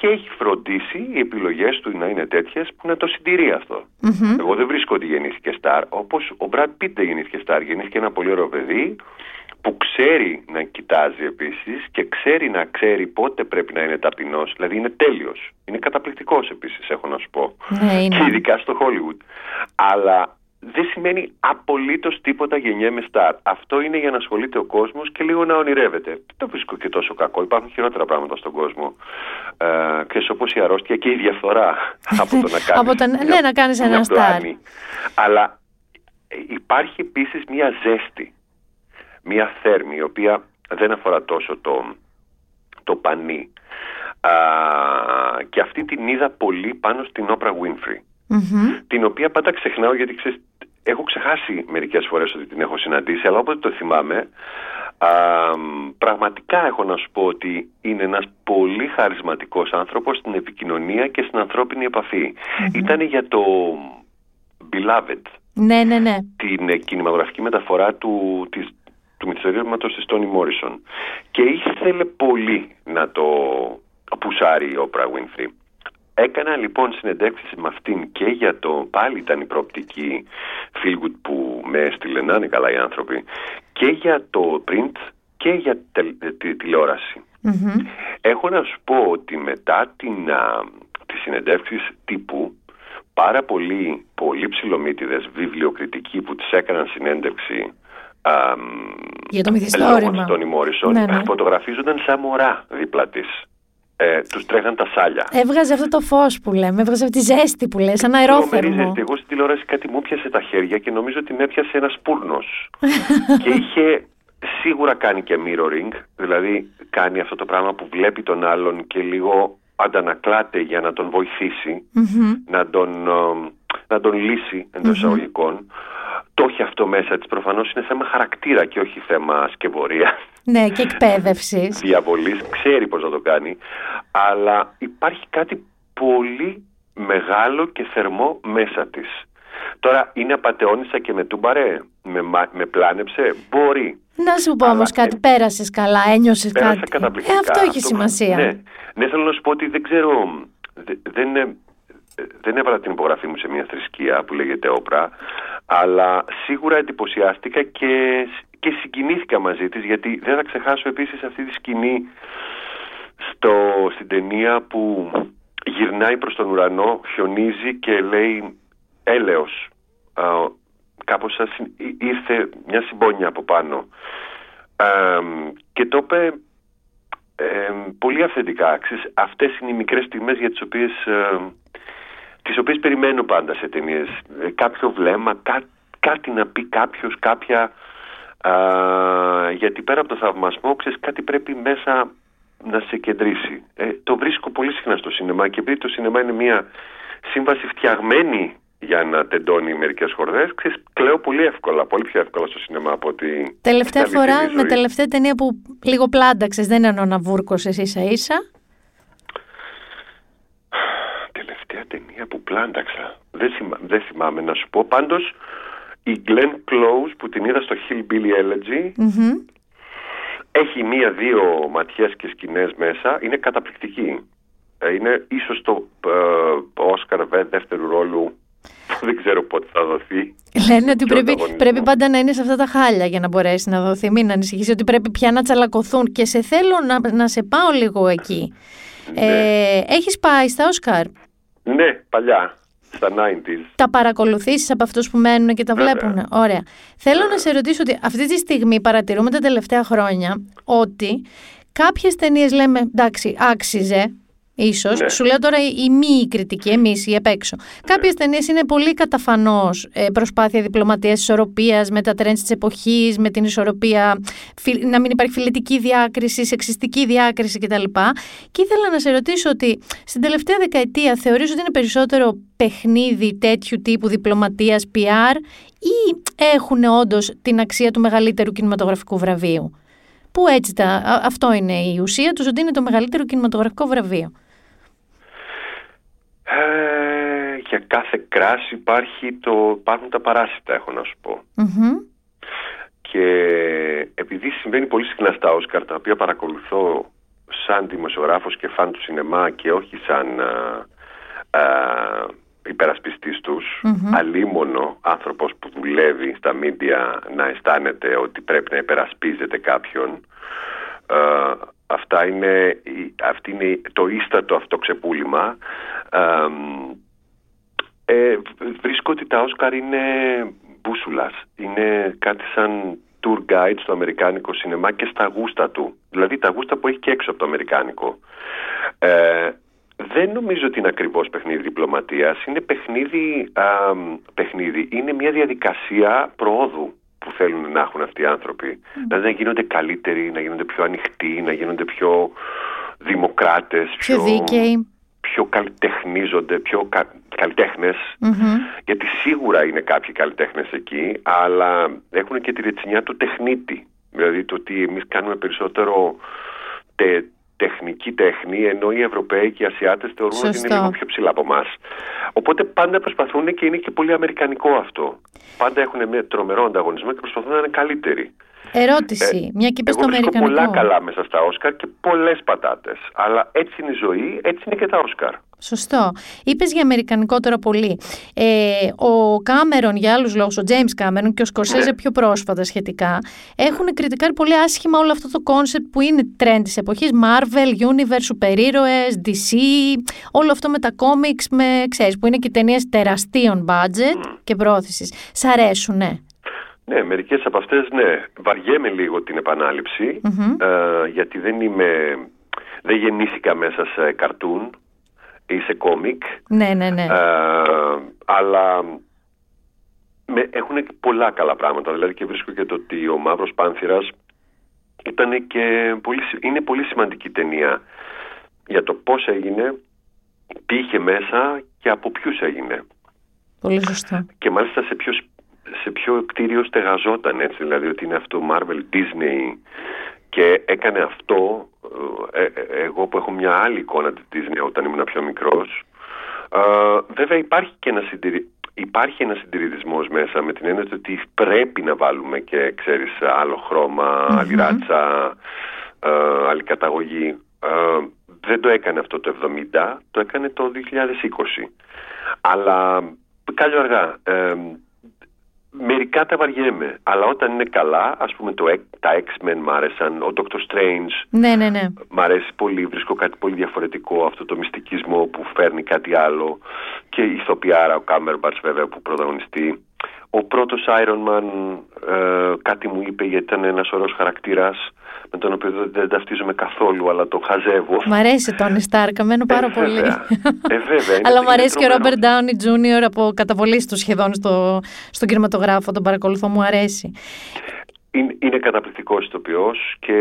και έχει φροντίσει οι επιλογές του να είναι τέτοιες που να το συντηρεί αυτό. Εγώ δεν βρίσκω ότι γεννήθηκε στάρ, όπως ο Brad Pitt δεν γεννήθηκε στάρ. Γεννήθηκε ένα πολύ ωραίο παιδί που ξέρει να κοιτάζει επίσης και ξέρει να ξέρει πότε πρέπει να είναι ταπεινός. Δηλαδή είναι τέλειος. Είναι καταπληκτικός επίσης, έχω να σου πω.
Ναι, είναι.
Και ειδικά στο Hollywood. Αλλά δεν σημαίνει απολύτως τίποτα γενιέμαι στάρ. Αυτό είναι για να ασχολείται ο κόσμος και λίγο να ονειρεύεται. Δεν το βρίσκω και τόσο κακό. Υπάρχουν χειρότερα πράγματα στον κόσμο. Ε, Ξέρεις, όπως η αρρώστια και η διαφθορά (laughs) από το να κάνεις.
Από το να- ναι, να κάνεις ένα στάρ.
Αλλά ε, υπάρχει επίσης μια ζέστη, μια θέρμη, η οποία δεν αφορά τόσο το, το πανί. Α, και αυτή την είδα πολύ πάνω στην Όπρα Winfrey
Μμμ.
την οποία πάντα ξεχνάω γιατί ξέρεις, έχω ξεχάσει μερικές φορές ότι την έχω συναντήσει, αλλά όποτε το θυμάμαι, α, μ, πραγματικά έχω να σου πω ότι είναι ένας πολύ χαρισματικός άνθρωπος στην επικοινωνία και στην ανθρώπινη επαφή. Ήταν για το Beloved,
Ναι, ναι, ναι.
την ε, κινηματογραφική μεταφορά του, της, του μυθιστορήματος της Τόνι Μόρισον και ήθελε πολύ να το πουσάρει η Όπρα Winfrey. Έκανα λοιπόν συνεντεύξεις με αυτήν και για το πάλι ήταν η προοπτική Feelgood που με έστειλε να είναι καλά οι άνθρωποι και για το print και για τε- τη τηλεόραση.
Μμμ.
Έχω να σου πω ότι μετά την, α, τις συνεντεύξεις τύπου πάρα πολλοί, πολύ ψηλομύτιδες βιβλιοκριτικοί που τις έκαναν συνέντευξη α, μ,
Για το
λόγω
μυθιστόρημα.
της Τόνι Μόρισον
Ναι, ναι.
φωτογραφίζονταν σαν μωρά δίπλα της. Ε, τους τρέχαν τα σάλια.
Έβγαζε αυτό το φως που λέμε, έβγαζε αυτή τη ζέστη που λες, ένα
Τρομερή
αερόθερμο.
ζέστη. Εγώ στην τηλεόραση κάτι μου πιάσε τα χέρια και νομίζω ότι με έπιασε ένας πουρνο. (laughs) και είχε σίγουρα κάνει και mirroring, δηλαδή κάνει αυτό το πράγμα που βλέπει τον άλλον και λίγο αντανακλάται για να τον βοηθήσει,
Μμμ.
να, τον, ε, να τον λύσει εντός εισαγωγικών. Το έχει αυτό μέσα της προφανώς είναι θέμα χαρακτήρα και όχι θέμα σκευωρία
Ναι, και εκπαίδευσης. (laughs)
διαβολής, ξέρει πώς να το κάνει, αλλά υπάρχει κάτι πολύ μεγάλο και θερμό μέσα της. Τώρα είναι απαταιώνησα και με τούμπαρε, με, μα- με πλάνεψε, μπορεί.
Να σου πω
Αλλά,
όμως κάτι, πέρασες καλά, ένιωσες
Πέρασα
κάτι.
καταπληκτικά.
Ε, αυτό έχει σημασία.
Ναι. ναι, θέλω να σου πω ότι δεν ξέρω, δε- δεν, ε, δεν έβαλα την υπογραφή μου σε μια θρησκεία που λέγεται όπρα, αλλά σίγουρα εντυπωσιάστηκα και, και συγκινήθηκα μαζί της, γιατί δεν θα ξεχάσω επίσης αυτή τη σκηνή στο, στην ταινία που γυρνάει προς τον ουρανό, χιονίζει και λέει έλεος. Α, κάπως σαν συ- ή- ήρθε μια συμπόνια από πάνω. Α, και το είπε ε, πολύ αυθεντικά. Ξέρεις, αυτές είναι οι μικρές στιγμές για τις οποίες, ε, τις οποίες περιμένω πάντα σε ταινίες. Ε, κάποιο βλέμμα, κά- κάτι να πει κάποιος, κάποια... α, γιατί πέρα από το θαυμασμό, ξέρεις, κάτι πρέπει μέσα να σε κεντρήσει. Ε, το βρίσκω πολύ συχνά στο σινεμά και επειδή το σινεμά είναι μια σύμβαση φτιαγμένη για να τεντώνει μερικές χορδές, ξέρεις, κλαίω πολύ εύκολα, πολύ πιο εύκολα στο σινεμά από ότι...
Τελευταία
στην αληθινή
φορά, με
ζωή.
τελευταία ταινία που λίγο πλάνταξες, δεν εννοώ να βούρκωσες ίσα ίσα.
Τελευταία ταινία που πλάνταξα. Δεν, θυμά- δεν θυμάμαι να σου πω. Πάντως, η Glenn Close που την είδα στο Hillbilly Elegy
Μμμ.
έχει μία-δύο ματιές και σκηνές μέσα. Είναι καταπληκτική. Ε, Είναι ίσως το ε, Όσκαρ βε- δεύτερου ρόλου που (laughs) δεν ξέρω πότε θα δοθεί.
Λένε ότι
Πιο
πρέπει,
ανταγωνισμός.
πρέπει πάντα να είναι σε αυτά τα χάλια για να μπορέσει να δοθεί. Μην ανησυχείς ότι πρέπει πια να τσαλακωθούν. Και σε θέλω να, να σε πάω λίγο εκεί. Ε, έχεις πάει στα Όσκαρ.
Ναι, παλιά, στα 90s.
Τα παρακολουθήσεις από αυτούς που μένουν και τα
Βέβαια.
βλέπουν. Ωραία. Θέλω να σε ρωτήσω ότι αυτή τη στιγμή παρατηρούμε τα τελευταία χρόνια ότι κάποιες ταινίες λέμε εντάξει άξιζε ίσως.
Ναι.
Σου λέω τώρα η, η μη κριτική, εμείς οι απ' έξω. Κάποιες ταινίε είναι πολύ καταφανώς ε, προσπάθεια διπλωματίας, ισορροπίας, με τα trends της εποχής, με την ισορροπία, φι- να μην υπάρχει φιλετική διάκριση, σεξιστική διάκριση κτλ. Και ήθελα να σε ρωτήσω ότι στην τελευταία δεκαετία θεωρείς ότι είναι περισσότερο παιχνίδι τέτοιου τύπου διπλωματίας, PR ή έχουν όντως την αξία του μεγαλύτερου κινηματογραφικού βραβείου; Που έτσι τα, α- αυτό είναι η ουσία τους, ότι είναι το μεγαλύτερο κινηματογραφικό βραβείο.
Ε, για κάθε κράση υπάρχει το, υπάρχουν τα παράσιτα, έχω να σου πω.
Μμμ.
Και επειδή συμβαίνει πολύ συχνά στα Όσκαρ, τα οποία παρακολουθώ σαν δημοσιογράφος και φαν του σινεμά και όχι σαν α, α, υπερασπιστής τους, αλίμονο άνθρωπος που δουλεύει στα μίντια να αισθάνεται ότι πρέπει να υπερασπίζεται κάποιον, ε, αυτά είναι, η- αυτή είναι το ίστατο αυτό ξεπούλημα. Ε, ε, βρίσκω ότι τα Όσκαρ είναι μπούσουλας. Είναι κάτι σαν tour guide στο αμερικάνικο σινεμά και στα γούστα του. Δηλαδή τα γούστα που έχει και έξω από το αμερικάνικο. Ε, δεν νομίζω ότι είναι ακριβώς παιχνίδι διπλωματίας. Είναι παιχνίδι, α, παιχνίδι. Είναι μια διαδικασία προόδου που θέλουν να έχουν αυτοί οι άνθρωποι. Δηλαδή να γίνονται καλύτεροι, να γίνονται πιο ανοιχτοί, να γίνονται πιο δημοκράτες,
Πιο δίκαιοι.
πιο καλλιτεχνίζονται, πιο κα... καλλιτέχνες, γιατί σίγουρα είναι κάποιοι καλλιτέχνες εκεί, αλλά έχουν και τη ρετσινιά του τεχνίτη. Δηλαδή το ότι εμείς κάνουμε περισσότερο τε... τεχνική τέχνη, ενώ οι Ευρωπαίοι και οι Ασιάτες θεωρούν ότι
Σωστό.
είναι λίγο πιο ψηλά από εμάς. Οπότε πάντα προσπαθούν και είναι και πολύ αμερικανικό αυτό. Πάντα έχουν με τρομερό ανταγωνισμό και προσπαθούν να είναι καλύτεροι.
Ερώτηση, μια και είπες
Ε, Εγώ
το
βρίσκω
αμερικανικό.
πολλά καλά μέσα στα Όσκαρ και πολλές πατάτες. Αλλά έτσι είναι η ζωή, έτσι είναι και τα Όσκαρ.
Σωστό. Είπες για αμερικανικό τώρα πολύ. Ε, ο Κάμερον για άλλους λόγους, ο James Κάμερον και ο Σκορσέζε
Ναι.
πιο πρόσφατα σχετικά, έχουν κριτικάρει πολύ άσχημα όλο αυτό το κόνσεπτ που είναι trend της εποχής, Marvel, Universe, σούπερ ήρωες, DC, όλο αυτό με τα comics, με, ξέρεις, που είναι και ταινίες τεραστίων budget και πρόθεσης. Σ' αρέσουνε.
Ναι, μερικές από αυτές ναι. Βαριέμαι λίγο την επαναληψη ε, γιατί δεν είμαι, δεν γεννήθηκα μέσα σε καρτούν ή σε κόμικ.
Ναι, ναι, ναι.
Ε, αλλά με, έχουν και πολλά καλά πράγματα. Δηλαδή και βρίσκω και το ότι ο Μαύρος Πάνθυρας ήταν και πολύ, σι- είναι πολύ σημαντική ταινία για το πώς έγινε, τι είχε μέσα και από ποιους έγινε.
Πολύ σωστό.
Και μάλιστα σε ποιος, σε ποιο κτίριο στεγαζόταν έτσι, δηλαδή ότι είναι αυτό Marvel Disney και έκανε αυτό ε, ε, εγώ που έχω μια άλλη εικόνα της Disney όταν ήμουν πιο μικρός ε, βέβαια υπάρχει και ένα συντηρη... Υπάρχει ένας συντηρητισμός μέσα με την έννοια του ότι πρέπει να βάλουμε και ξέρεις άλλο χρώμα, άλλη ράτσα, ε, άλλη καταγωγή. Ε, δεν το έκανε αυτό το 70, το έκανε το 2020. Αλλά κάλλιο αργά. Ε, μερικά τα βαριέμαι, αλλά όταν είναι καλά, ας πούμε το, X- τα X-Men μ' άρεσαν, ο Doctor Strange
Ναι, ναι, ναι.
Μ' αρέσει πολύ, βρίσκω κάτι πολύ διαφορετικό αυτό το μυστικισμό που φέρνει κάτι άλλο και η ηθοποιάρα, ο Κάμερμπατς βέβαια που πρωταγωνιστεί. Ο πρώτος Iron Man ε, κάτι μου είπε γιατί ήταν ένας ωραίος χαρακτήρας με τον οποίο δεν, δεν ταυτίζομαι καθόλου αλλά το χαζεύω.
Μ' αρέσει το Tony Stark, εμένα πάρα
Ε,
πολύ.
βέβαια. Ε, βέβαια, είναι- (laughs)
Αλλά μου
είναι
αρέσει και ο
τρομερός.
Ρόμπερτ Ντάουνι Τζούνιορ από καταβολής του σχεδόν στο, στον κινηματογράφο. Τον παρακολουθώ, μου αρέσει.
Είναι, είναι καταπληκτικός ηθοποιός και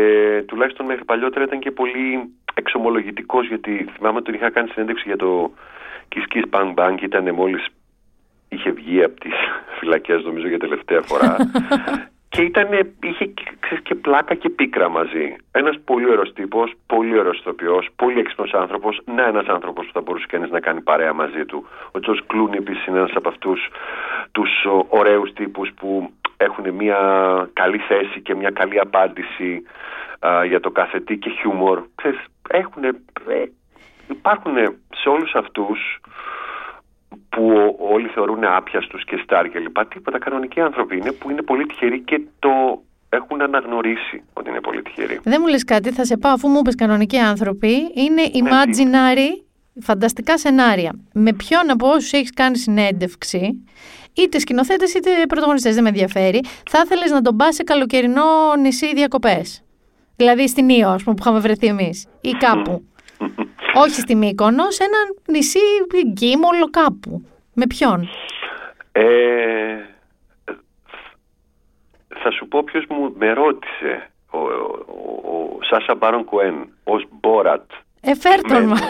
τουλάχιστον μέχρι παλιότερα ήταν και πολύ εξομολογητικός γιατί θυμάμαι τον είχα κάνει συνέντευξη για το Kiss Kiss Bang Bang και ήταν μόλις είχε βγει από τις φυλακές νομίζω για τελευταία φορά (laughs) και ήταν, είχε και- ξέρεις, και πλάκα και πίκρα μαζί. Ένας πολύ ωραίος τύπος, πολύ ωραίος ηθοποιός, πολύ έξυπνος άνθρωπος, να ένας άνθρωπος που θα μπορούσε κανείς να κάνει παρέα μαζί του. Ο Τζος Κλούνι επίσης είναι ένας από αυτούς τους ο, ωραίους τύπους που έχουν μια καλή θέση και μια καλή απάντηση α, για το κάθε τι και χιούμορ. Ξέρεις, έχουν, ε, υπάρχουν σε όλους αυτούς που ο- όλοι θεωρούν άπιαστους και στάρ και λοιπά, τίποτα κανονικοί άνθρωποι είναι που είναι πολύ τυχεροί και το έχουν αναγνωρίσει ότι είναι πολύ τυχεροί.
Δεν μου λες κάτι, θα σε πάω αφού μου είπες κανονικοί άνθρωποι. Είναι
Ναι,
imaginary, φανταστικά σενάρια. Με ποιον από όσους έχεις κάνει συνέντευξη, είτε σκηνοθέτες είτε πρωταγωνιστές, δεν με ενδιαφέρει, θα ήθελες να τον πας σε καλοκαιρινό νησί διακοπές. Δηλαδή στην Ήω, ας πούμε, που είχαμε βρεθεί εμείς. Ή κάπου. Όχι στη Μύκονος, σε ένα νησί γκίμολο κάπου. Με ποιον;
Ε, θα σου πω ποιος μου με ρώτησε. Ο, ο, ο Σάσα Μπάρον Κοέν ως Μπόρατ.
Εφέρτον μας.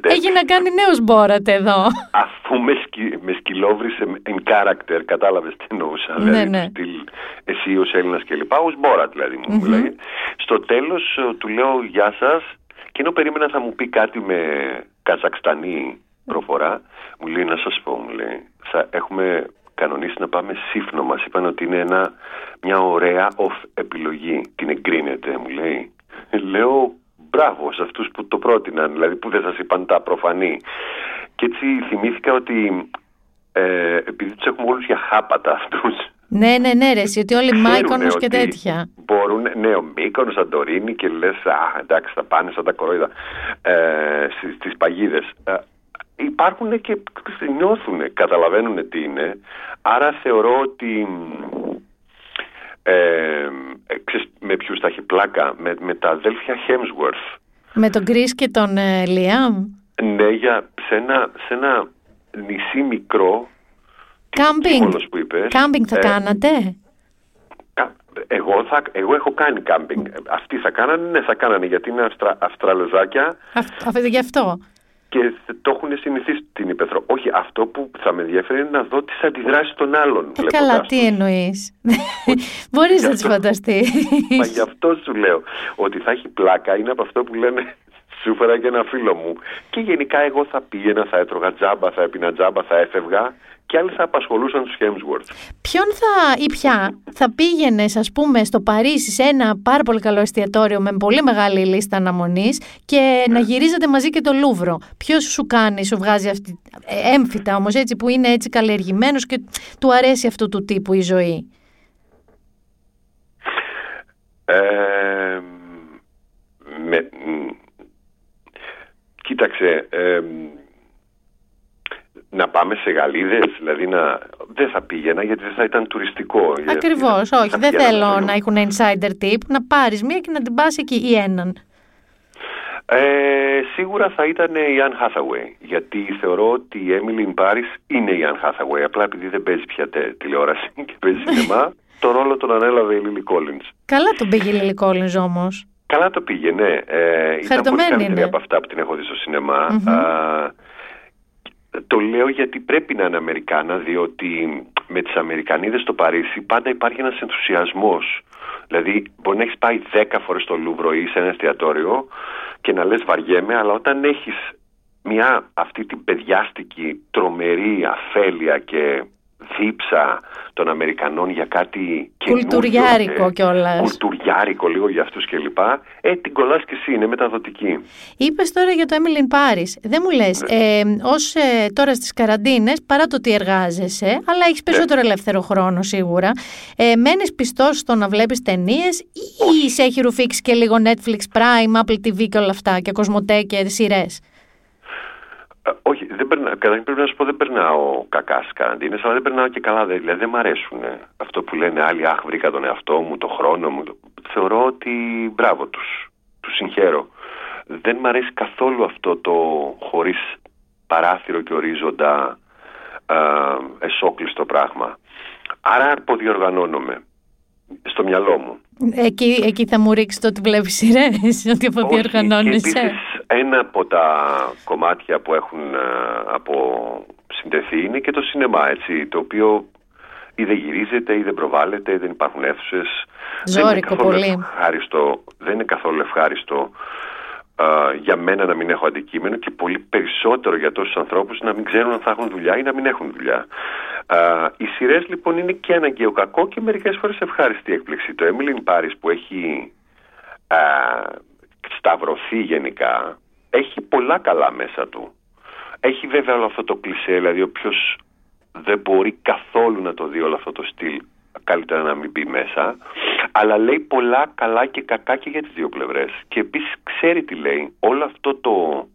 Έχει να κάνει νέος Μπόρατ εδώ.
Αφού με, σκι, με σκυλόβρισε in character, κατάλαβες τι εννοούσα.
Ναι,
δηλαδή,
ναι.
στυλ, εσύ ως Έλληνας και λοιπά, ως Μπόρατ δηλαδή μου μιλάει. Στο τέλος ε, του λέω γεια σας και ενώ περίμενα θα μου πει κάτι με καζακστανή προφορά, μου λέει να σας πω, μου λέει, θα έχουμε κανονίσει να πάμε σύφνο. Μας είπαν ότι είναι ένα, μια ωραία off επιλογή. Την εγκρίνεται, μου λέει. Λέω μπράβο σε αυτούς που το πρότειναν, δηλαδή που δεν σας είπαν τα προφανή. Και έτσι θυμήθηκα ότι ε, επειδή τους έχουμε όλους για χάπατα αυτούς,
Ναι, ναι, ναι, ρε, εσύ, ότι όλοι
ξέρουνε
Μάικονος και
ότι
τέτοια.
Μπορούν, ναι, ο Μύκονος, Σαντορίνη και λες, α, εντάξει, θα πάνε σαν τα κορόιδα ε, στις, στις παγίδες. Ε, υπάρχουν και νιώθουν, καταλαβαίνουν τι είναι. Άρα θεωρώ ότι ε, ε, ξέρεις, με ποιους θα έχει πλάκα, με, με τα αδέλφια Hemsworth.
Με τον Κρίς και τον ε, Λιάμ.
Ναι, για, σε, ένα, σε ένα νησί μικρό,
Κάμπινγκ.
Μόνος που είπες,
Κάμπινγκ θα
ε,
κάνατε;
Κα- Εγώ, θα, εγώ έχω κάνει κάμπινγκ. Αυτοί θα κάνανε, ναι, θα κάνανε γιατί είναι αυστρα, αυστραλεζάκια
Αυτό, αυτό, γι' αυτό.
και το έχουν συνηθίσει την υπεθρό. Όχι, αυτό που θα με ενδιαφέρει είναι να δω τις αντιδράσεις των άλλων.
Ε,
βλέποντας
καλά,
τους.
τι εννοείς. (laughs) Μπορείς να τις φανταστείς.
Μα γι' αυτό σου λέω ότι θα έχει πλάκα είναι από αυτό που λένε σου φέρα και ένα φίλο μου. Και γενικά εγώ θα πήγαινα, θα έτρωγα τζάμπα, θα έπινα τζάμπα, θα έφευγα και άλλοι θα απασχολούσαν τους Hemsworth.
Ποιον θα ή ποια θα πήγαινες, ας πούμε, στο Παρίσι σε ένα πάρα πολύ καλό εστιατόριο με πολύ μεγάλη λίστα αναμονής και να γυρίζετε μαζί και το Λούβρο; Ποιος σου κάνει, σου βγάζει αυτή. ε, έμφυτα όμως έτσι που είναι έτσι καλλιεργημένος και του αρέσει αυτού του τύπου η ζωή;
Ε, με, μ, κοίταξε, ε, να πάμε σε γαλίδες, δηλαδή να, δεν θα πήγαινα γιατί δεν θα ήταν τουριστικό.
Ακριβώς,
Γιατί
όχι.
θα
Δεν
πήγαινα
θέλω
μόνο.
να έχουν insider tip. Να πάρεις μία και να την πας εκεί ή έναν.
Ε, σίγουρα θα ήταν η Anne Hathaway, γιατί θεωρώ ότι η Emily in Paris είναι η Anne Hathaway, απλά επειδή δεν παίζει πια τε- τηλεόραση (laughs) και παίζει σινεμά, (laughs) το ρόλο τον ανέλαβε η Lily Collins.
Καλά τον πήγε η Λίλι Κόλλινς όμως.
Καλά το πήγε, ναι. Ε, ήταν πολύ
Χαριτωμένη
καλύτερη
είναι.
από αυτά που την έχω δει στο σινεμα Α, το λέω γιατί πρέπει να είναι Αμερικάνα, διότι με τις Αμερικανίδες στο Παρίσι πάντα υπάρχει ένας ενθουσιασμός. Δηλαδή μπορεί να έχεις πάει 10 φορές στο Λούβρο ή σε ένα εστιατόριο και να λες βαριέμαι, αλλά όταν έχεις μια αυτή την παιδιάστικη τρομερή αφέλεια και δίψα των Αμερικανών για κάτι καινούριο
Κουλτουριάρικο
και-
κιόλας.
Κουλτουριάρικο λίγο για αυτούς και λοιπά, ε, την κολλάς και εσύ, είναι μεταδοτική.
Είπες τώρα για το Emily in Paris. Δεν μου λες, ε, ως ε, τώρα στις καραντίνες, παρά το ότι εργάζεσαι, αλλά έχεις περισσότερο ελεύθερο χρόνο σίγουρα, ε, μένεις πιστός στο να βλέπεις ταινίες ή σε έχει ρουφήξει και λίγο Netflix Prime, Apple TV και όλα αυτά και Κοσμοτέ και σειρές;
Ε, όχι, δεν περνά, καταρχήν πρέπει να σου πω δεν περνάω κακά στι καραντίνε, αλλά δεν περνάω και καλά. δε- Δηλαδή δεν μ' αρέσουν ε, αυτό που λένε άλλοι. Αχ, βρήκα τον εαυτό μου, τον χρόνο μου. Θεωρώ ότι μπράβο τους. Τους συγχαίρω. Δεν μ' αρέσει καθόλου αυτό το χωρίς παράθυρο και ορίζοντα ε, εσόκλειστο πράγμα. Άρα αποδιοργανώνομαι στο μυαλό μου.
Εκεί, εκεί θα μου ρίξεις το ότι βλέπεις σειρές, (laughs) ότι
Όχι,
αποδιοργανώνεσαι.
Και επίσης ένα από τα κομμάτια που έχουν ε, αποσυνδεθεί είναι και το σινεμά, έτσι, το οποίο ή δεν γυρίζεται ή δεν προβάλλεται, ή δεν υπάρχουν αίθουσες.
Ζώρικο πολύ.
Ευχάριστο, δεν είναι καθόλου ευχάριστο ε, για μένα να μην έχω αντικείμενο και πολύ περισσότερο για τόσους ανθρώπους να μην ξέρουν αν θα έχουν δουλειά ή να μην έχουν δουλειά. Ε, οι σειρές λοιπόν είναι και αναγκαίο κακό και μερικές φορές ευχάριστη έκπληξη. Το Emily in Paris που έχει α, σταυρωθεί γενικά έχει πολλά καλά μέσα του. Έχει βέβαια όλο αυτό το κλισέ, δηλαδή όποιος δεν μπορεί καθόλου να το δει όλο αυτό το στυλ καλύτερα να μην μπει μέσα αλλά λέει πολλά καλά και κακά και για τις δύο πλευρές και επίσης ξέρει τι λέει όλο αυτό το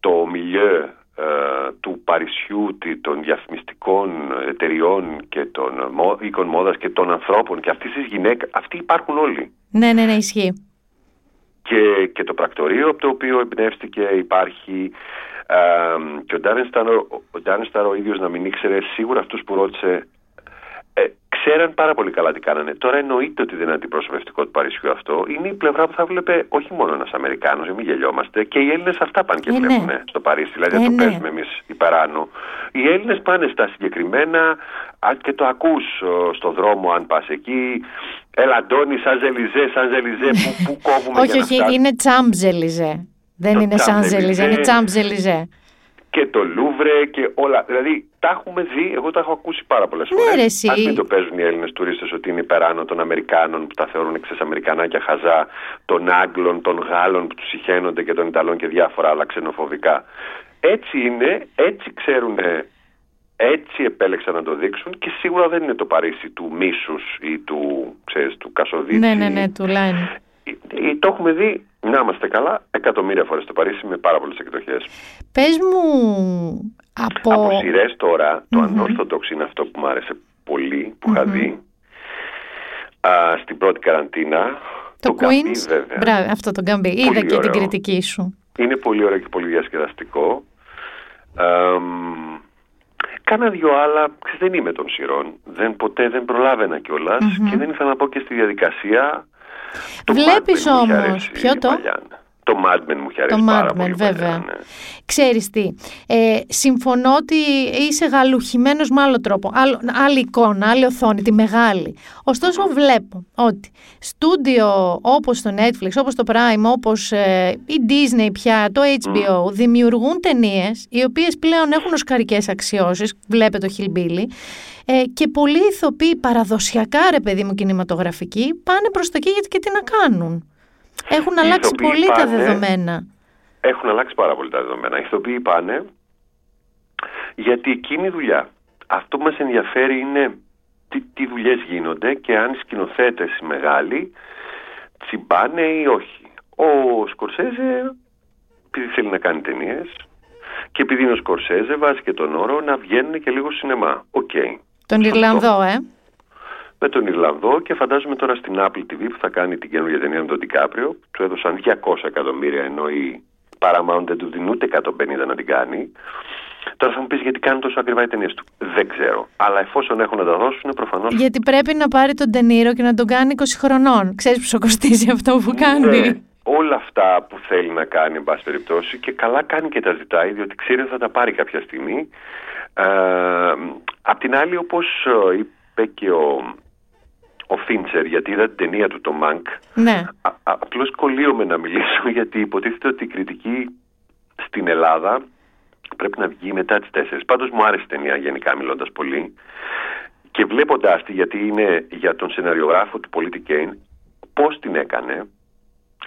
το μιλιέ ε, του Παρισιού, τι- των διαφημιστικών εταιριών και των μο- οίκων μόδας και των ανθρώπων και αυτής της γυναίκας, αυτοί υπάρχουν όλοι.
Ναι, ναι, ναι, ισχύει.
Και, και το πρακτορείο από το οποίο εμπνεύστηκε υπάρχει ε, και ο Ντάνεσταρ ο, ο ίδιος να μην ήξερε σίγουρα αυτούς που ρώτησε ε, ξέραν πάρα πολύ καλά τι κάνανε. Τώρα εννοείται ότι δεν είναι αντιπροσωπευτικό του Παρισιού αυτό. Είναι η πλευρά που θα βλέπε όχι μόνο ένας Αμερικάνος, μην γελιόμαστε, και οι Έλληνες αυτά πάνε και ε, ναι. βλέπουν ναι. στο Παρίσι. Δηλαδή, δεν το ναι. παίζουμε εμείς υπεράνω. Οι Έλληνες πάνε στα συγκεκριμένα και το ακούς στον δρόμο, αν πας εκεί. Έλα, Αντώνη, σαν ζελιζέ, σαν ζελιζέ, που, που κόβουμε. (laughs)
όχι, όχι, είναι τσάμπζελιζέ. Δεν είναι σαν ζελιζέ, είναι τσάμπζελιζέ
και το Λούβρε και όλα. Δηλαδή τα έχουμε δει, εγώ τα έχω ακούσει πάρα πολλές
ναι, φορές.
Αν μην το παίζουν οι Έλληνες τουρίστες ότι είναι υπεράνω των Αμερικάνων που τα θεωρούν εξή Αμερικανάκια χαζά, των Άγγλων, των Γάλλων που τους συχαίνονται και των Ιταλών και διάφορα άλλα ξενοφοβικά. Έτσι είναι, έτσι ξέρουν, έτσι επέλεξαν να το δείξουν και σίγουρα δεν είναι το Παρίσι του μίσους ή του, ξέρεις, του Κασοδίτη.
Ναι, ναι, ναι, του Λάιν.
Το έχουμε δει, να είμαστε καλά, εκατομμύρια φορές στο Παρίσι με πάρα πολλές εκδοχές.
Πες μου από...
Από σειρές τώρα, το ανόρθωτοξ είναι αυτό που μου άρεσε πολύ, που είχα δει. Α, στην πρώτη καραντίνα.
Το, το Queens, βέβαια. Μπράβο, αυτό το Γκαμπί. Είδα και την κριτική σου.
Είναι πολύ ωραίο και πολύ διασκεδαστικό. Ε, κάνα δυο άλλα, δεν είμαι των σειρών. Δεν, ποτέ δεν προλάβαινα και δεν ήθελα να πω και στη διαδικασία
Βλέπεις όμως, ποιο το...
Το Mad Men μου έχει αρέσει πάρα
πολύ. βέβαια. ναι. Ξέρεις τι, ε, συμφωνώ ότι είσαι γαλουχημένος με άλλο τρόπο, άλλο, άλλη εικόνα, άλλη οθόνη, τη μεγάλη. Ωστόσο βλέπω ότι στούντιο όπως το Netflix, όπως το Prime, όπως ε, η Disney πια, το HBO, δημιουργούν ταινίες οι οποίες πλέον έχουν οσκαρικές αξιώσεις, βλέπετε το Hillbilly, ε, και πολλοί ηθοποιοί παραδοσιακά, ρε παιδί μου, κινηματογραφικοί, πάνε προς τα εκεί γιατί και τι να κάνουν. Έχουν αλλάξει πολύ τα δεδομένα.
Έχουν αλλάξει πάρα πολύ τα δεδομένα. Οι ηθοποιοί πάνε γιατί εκείνη η δουλειά. Αυτό που μας ενδιαφέρει είναι τι, τι δουλειές γίνονται και αν οι σκηνοθέτες οι μεγάλοι τσιμπάνε ή όχι. Ο Σκορσέζε, επειδή θέλει να κάνει ταινίες, και επειδή είναι ο Σκορσέζε, βάζει και τον όρο να βγαίνουν και λίγο σινεμά. OK. Okay.
Τον Ιρλανδό, ε
με τον Ιρλανδό και φαντάζομαι τώρα στην Apple TV που θα κάνει την καινούργια ταινία με τον ΝτιΚάπριο. Του έδωσαν 200 εκατομμύρια ενώ η Paramount δεν του δίνει ούτε 150 να την κάνει. Τώρα θα μου πεις γιατί κάνουν τόσο ακριβά οι ταινίες του. Δεν ξέρω. Αλλά εφόσον έχουν να τα δώσουν, προφανώ.
Γιατί πρέπει να πάρει τον Τενήρο και να τον κάνει 20 χρονών. Ξέρεις πόσο κοστίζει αυτό που κάνει. Ναι,
όλα αυτά που θέλει να κάνει, εν πάση περιπτώσει, και καλά κάνει και τα ζητάει, διότι ξέρει ότι θα τα πάρει κάποια στιγμή. Ε, απ' την άλλη, όπως ε, είπε και ο ο Φίντσερ, γιατί είδα την ταινία του, το Μάνκ.
Ναι.
Απλώς κολλείομαι να μιλήσω, (laughs) γιατί υποτίθεται ότι η κριτική στην Ελλάδα πρέπει να βγει μετά τις 4. Πάντως μου άρεσε η ταινία γενικά μιλώντας πολύ. Και βλέποντά τη, γιατί είναι για τον σεναριογράφο του Πολίτη Κέιν, πώς την έκανε,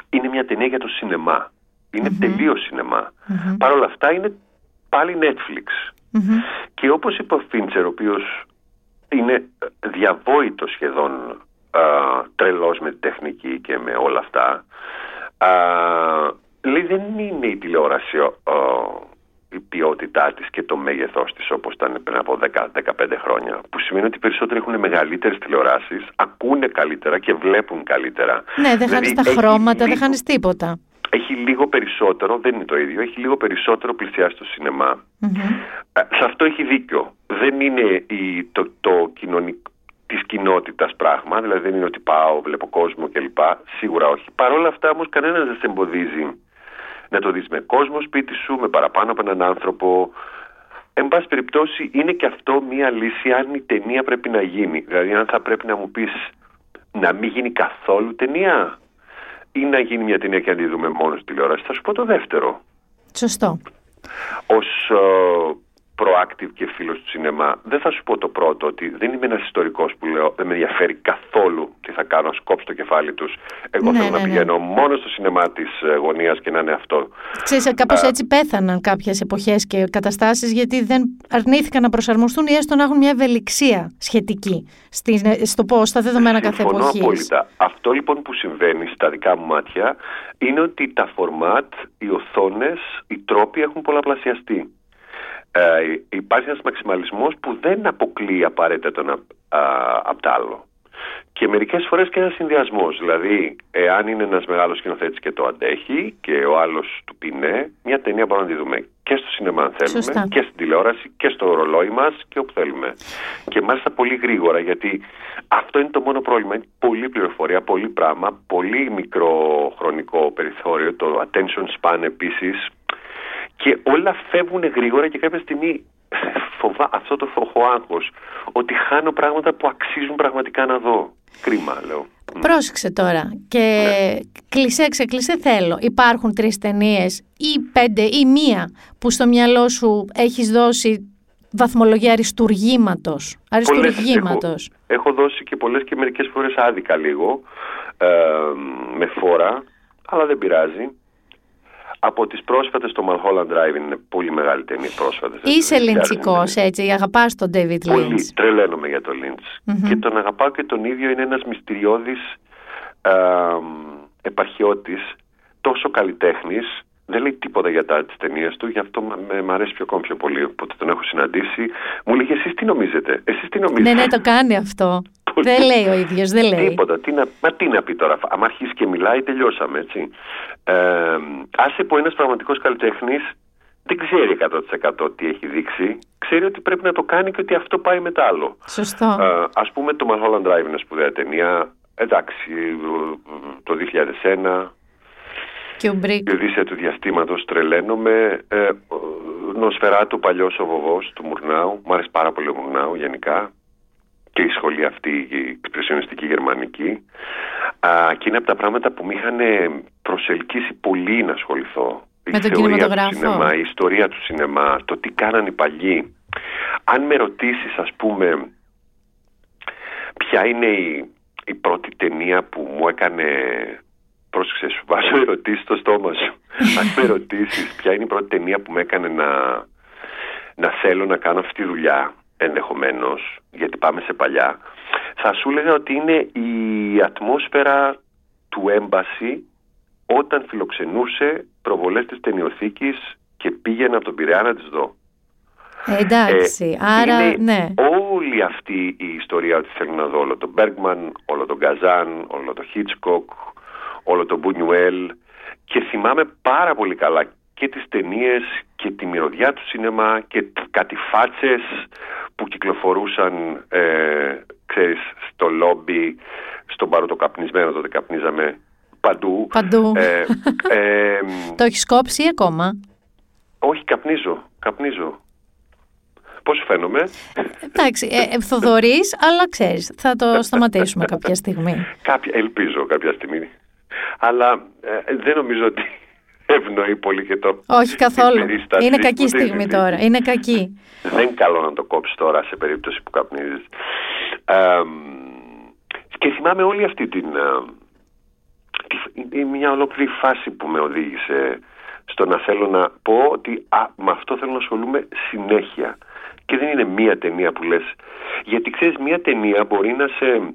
είναι μια ταινία για το σινεμά. Είναι mm-hmm. τελείως σινεμά. Mm-hmm. Παρ' όλα αυτά είναι πάλι Netflix. Και όπως είπε ο Φίντσερ, ο οποίος είναι διαβόητο σχεδόν α, τρελός με τη τεχνική και με όλα αυτά. Α, λέει δεν είναι η τηλεόραση η ποιότητά της και το μέγεθός της όπως ήταν πριν από 10-15 χρόνια που σημαίνει ότι οι περισσότεροι έχουν μεγαλύτερες τηλεοράσεις ακούνε καλύτερα και βλέπουν καλύτερα
ναι δεν χάνεις δηλαδή, τα χρώματα, δεν χάνεις τίποτα
έχει λίγο περισσότερο, δεν είναι το ίδιο, έχει λίγο περισσότερο πλησιάσει το σινεμα ε, σε αυτό έχει δίκιο. Δεν είναι η, το, το κοινωνικό της κοινότητας πράγμα, δηλαδή δεν είναι ότι πάω, βλέπω κόσμο κλπ. Σίγουρα όχι. Παρ' όλα αυτά όμως κανένας δεν σε εμποδίζει να το δεις με κόσμο σπίτι σου, με παραπάνω από έναν άνθρωπο. Εν πάση περιπτώσει είναι και αυτό μία λύση αν η ταινία πρέπει να γίνει. Δηλαδή αν θα πρέπει να μου πεις να μην γίνει καθόλου ταινία ή να γίνει μια ταινία και να τη δούμε μόνο στη τηλεόραση. Θα σου πω το δεύτερο.
Σωστό.
Ως ε, proactive και φίλος του σινεμά, δεν θα σου πω το πρώτο ότι δεν είμαι ένας ιστορικός που λέω δεν με ενδιαφέρει καθόλου τι θα κάνω, σκόψω το κεφάλι τους. Εγώ ναι, θέλω ναι, να ναι. πηγαίνω μόνο στο σινεμά της ε, γωνίας και να είναι αυτό.
Ξέρεις, κάπως έτσι πέθαναν κάποιες εποχές και καταστάσεις γιατί δεν αρνήθηκαν να προσαρμοστούν ή έστω να έχουν μια ευελιξία σχετική ε, στο πώς, στα δεδομένα κάθε εποχής.
απόλυτα. Αυτό λοιπόν που συμβαίνει στα δικά μου μάτια είναι ότι τα φορμάτ, οι οθόνες, οι τρόποι έχουν πολλαπλασιαστεί ε, υπάρχει ένας μαξιμαλισμός που δεν αποκλείει απαραίτητα τον απ' τ' άλλο. και μερικές φορές και ένας συνδυασμός. Δηλαδή, εάν είναι ένας μεγάλος σκηνοθέτης και το αντέχει και ο άλλος του πει ναι, μια ταινία μπορούμε να τη δούμε και στο σινεμά αν θέλουμε
Σωστά.
και στην τηλεόραση και στο ρολόι μας και όπου θέλουμε. Και μάλιστα πολύ γρήγορα γιατί αυτό είναι το μόνο πρόβλημα. Είναι πολλή πληροφορία, πολύ πράγμα, πολύ μικρό χρονικό περιθώριο, το attention span επίσης και όλα φεύγουν γρήγορα και κάποια στιγμή φοβά αυτό το φοχοάγχος ότι χάνω πράγματα που αξίζουν πραγματικά να δω. Κρίμα λέω.
Πρόσεξε τώρα και
Ναι.
κλεισέ ξεκλεισέ θέλω. Υπάρχουν τρεις ταινίες ή πέντε ή μία που στο μυαλό σου έχεις δώσει βαθμολογία αριστουργήματος. Αριστουργήματος.
Έχω, έχω δώσει και πολλές και μερικές φορές άδικα λίγο ε, με φόρα, αλλά δεν πειράζει. Από τις πρόσφατες το Mulholland Drive είναι πολύ μεγάλη ταινία πρόσφατες.
Είσαι
Δεν
λιντσικός
είναι.
έτσι, αγαπάς τον David
Πολύ,
Lynch.
τρελαίνομαι για το Lynch. Και τον αγαπάω και τον ίδιο είναι ένας μυστηριώδης ε, επαρχιώτης, τόσο καλλιτέχνης, δεν λέει τίποτα για τα τις ταινίες του, γι' αυτό με, μ' αρέσει πιο ακόμη πιο πολύ. Οπότε τον έχω συναντήσει. Μου λέγε εσείς τι νομίζετε, εσείς τι νομίζετε;
Ναι, ναι, το κάνει αυτό.
Πολύ.
δεν λέει ο ίδιος, δεν λέει.
Τίποτα. Τι να, μα τι να πει τώρα. Αν αρχίσει και μιλάει, τελειώσαμε, έτσι. Ε, άσε που ένας πραγματικός καλλιτέχνης δεν ξέρει 100% τι έχει δείξει. Ξέρει ότι πρέπει να το κάνει και ότι αυτό πάει μετά άλλο.
Σωστό.
Ε, ας πούμε το Mulholland Drive είναι σπουδαία ταινία. Εντάξει, το 2001,
Και ο Μπρίκ.
η Οδύσσια του διαστήματος τρελαίνομαι. Ε, Νοσφαιρά του παλιός ο βοβός του Μουρνάου. Μου αρέσει πάρα πολύ ο Μουρνάου γενικά. Και η σχολή αυτή, η εξπρεσιονιστική γερμανική. Α, και είναι από τα πράγματα που με είχαν προσελκύσει πολύ να ασχοληθώ.
Με
η
τον
θεωρία
κινηματογράφο;
Του σινεμά, η ιστορία του σινεμά, το τι κάναν οι παλιοί. Αν με ρωτήσεις ας πούμε ποια είναι η, η πρώτη ταινία που μου έκανε πρόσεξε σου βάζω ερωτήσεις στο στόμα σου (laughs) αν με ρωτήσεις ποια είναι η πρώτη ταινία που με έκανε να, να θέλω να κάνω αυτή τη δουλειά ενδεχομένως γιατί πάμε σε παλιά θα σου έλεγα ότι είναι η ατμόσφαιρα του έμπαση όταν φιλοξενούσε προβολές της ταινιοθήκης και πήγαινε από τον Πειραιά να τις δω.
Ε, εντάξει,
Ε,
άρα
είναι
ναι.
όλη αυτή η ιστορία ότι θέλω να δω όλο τον Μπέργκμαν, όλο τον Γκαζάν, όλο τον Χίτσκοκ, όλο τον Μπουνιουέλ και θυμάμαι πάρα πολύ καλά και τις ταινίες και τη μυρωδιά του σινεμά και τ- κάτι φάτσες που κυκλοφορούσαν ε, ξέρεις, στο λόμπι, στον παροτοκαπνισμένο τότε καπνίζαμε παντού.
Παντού.
Ε, (laughs) ε,
Το έχεις κόψει ή ακόμα;
όχι, καπνίζω, καπνίζω. Πώς σου φαίνομαι;
Εντάξει, ε, ε, Θοδωρής, αλλά ξέρεις, θα το σταματήσουμε κάποια στιγμή. (laughs)
Κάποια, ελπίζω κάποια στιγμή. Αλλά ε, δεν νομίζω ότι (laughs) ευνοεί πολύ και το.
Όχι καθόλου.
την περίσταση
Είναι
που
κακή
δεν
στιγμή
είναι.
τώρα. Είναι κακή.
Δεν είναι καλό να το κόψεις τώρα σε περίπτωση που καπνίζεις. Ε, και θυμάμαι όλη αυτή την... ε, τη- είναι μια ολόκληρη φάση που με οδήγησε στο να θέλω να πω ότι α, με αυτό θέλω να ασχολούμαι συνέχεια. Και δεν είναι μία ταινία που λες. Γιατί ξέρεις, μία ταινία μπορεί να σε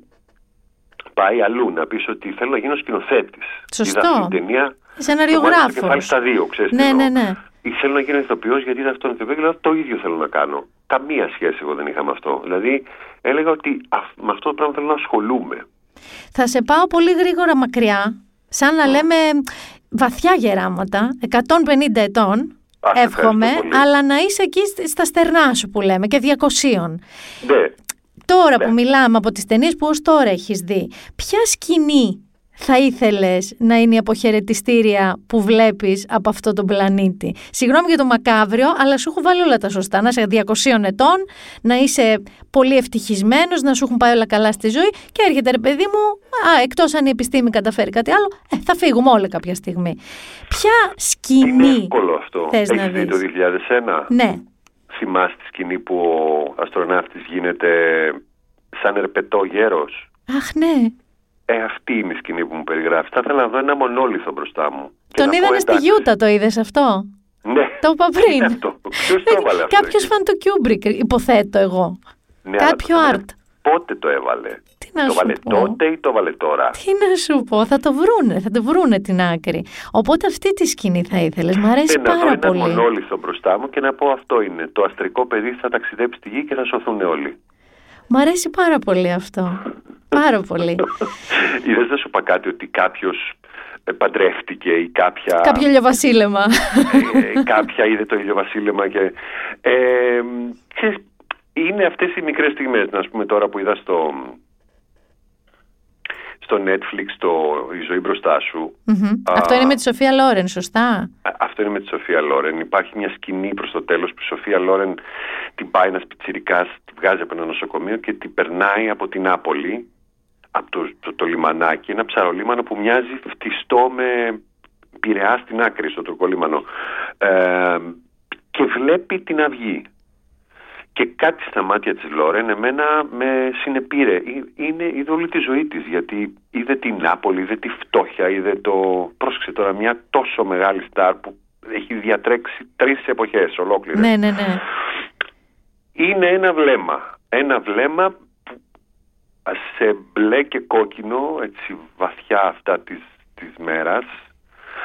πάει αλλού, να πεις ότι θέλω να γίνω σκηνοθέτης.
Σωστό.
Είδα αυτή την ταινία,
Σεναριογράφος.
το κεφάλι στα δύο, ξέρεις τι
Ναι,
εννοώ.
ναι, ναι.
Ή θέλω να γίνω ηθοποιός γιατί είδα αυτόν τον ηθοποιό και λέω το ίδιο θέλω να κάνω. Καμία σχέση εγώ δεν είχα με αυτό. Δηλαδή έλεγα ότι αυ- με αυτό το πράγμα θέλω να ασχολούμαι.
Θα σε πάω πολύ γρήγορα μακριά, σαν να λέμε βαθιά γεράματα, 150 ετών,
Α, σε
εύχομαι,
ευχαριστώ πολύ.
αλλά να είσαι εκεί σ- στα στερνά σου που λέμε και 200.
Ναι,
Τώρα
Ναι.
που μιλάμε από τις ταινίες που ως τώρα έχεις δει, ποια σκηνή θα ήθελες να είναι η αποχαιρετιστήρια που βλέπεις από αυτό τον πλανήτη; Συγγνώμη για το μακάβριο, αλλά σου έχω βάλει όλα τα σωστά. Να είσαι 200 ετών, να είσαι πολύ ευτυχισμένος, να σου έχουν πάει όλα καλά στη ζωή και έρχεται ρε παιδί μου, α, εκτός αν η επιστήμη καταφέρει κάτι άλλο, ε, θα φύγουμε όλοι κάποια στιγμή. Ποια
είναι
σκηνή
εύκολο αυτό.
θες να
Έχεις δει
δεις;
το 2001.
Ναι,
Θυμάσαι τη σκηνή που ο αστροναύτης γίνεται σαν ερπετό γέρος;
αχ ναι.
Ε, αυτή είναι η σκηνή που μου περιγράφεις. Θα ήθελα να δω ένα μονόλιθο μπροστά μου. Και
Τον
να πω,
είδανε στη
εντάξει,
Γιούτα, το είδες αυτό;
Ναι.
Το είπα
Τι
πριν.
είναι αυτό. Ποιος το έβαλε αυτό.
Κάποιος
εκεί;
φαν του Κιούμπρικ, υποθέτω εγώ.
Ναι, αλλά
Κάποιο
το-
art.
Πότε το έβαλε;
Τι να
το
σου
βάλε
πω;
τότε ή το έβαλε τώρα;
Τι να σου πω, θα το βρούνε, θα το βρούνε την άκρη. Οπότε αυτή τη σκηνή θα ήθελες, μ' αρέσει
Ε, να δω
πάρα
ένα
πολύ.
μονόλιθο μπροστά μου και να πω αυτό είναι. Το αστρικό παιδί θα ταξιδέψει στη γη και θα σωθούν όλοι.
Μ' αρέσει πάρα πολύ αυτό. Πάρα πολύ. (laughs)
Είδες να σου είπα κάτι ότι κάποιος ε, παντρεύτηκε ή κάποια...
Κάποιο ηλιοβασίλεμα.
ε, κάποια είδε το ηλιοβασίλεμα και... Ε, ξέρεις, είναι αυτές οι μικρές στιγμές, να πούμε τώρα που είδα στο, στο Netflix το «Η ζωή μπροστά σου».
Mm-hmm. Αυτό είναι με τη Σοφία Λόρεν, σωστά;
Α, αυτό είναι με τη Σοφία Λόρεν. Υπάρχει μια σκηνή προς το τέλος που η Σοφία Λόρεν την πάει ένας πιτσιρικάς, την βγάζει από ένα νοσοκομείο και την περνάει από την Άπολη, από το, το, το λιμανάκι, ένα ψαρολίμανο που μοιάζει φτιστό με πειραιά στην άκρη στο τουρκολίμανο. Ε, και βλέπει την αυγή και κάτι στα μάτια της Λόρεν εμένα με συνεπήρε. Είναι, είδε όλη τη ζωή της γιατί είδε την Νάπολη, είδε τη φτώχεια, είδε το... Πρόσεξε τώρα μια τόσο μεγάλη στάρ που έχει διατρέξει τρεις εποχές ολόκληρες.
Ναι, ναι, ναι.
Είναι ένα βλέμμα. Ένα βλέμμα που σε μπλε και κόκκινο, έτσι βαθιά αυτά της, της μέρας,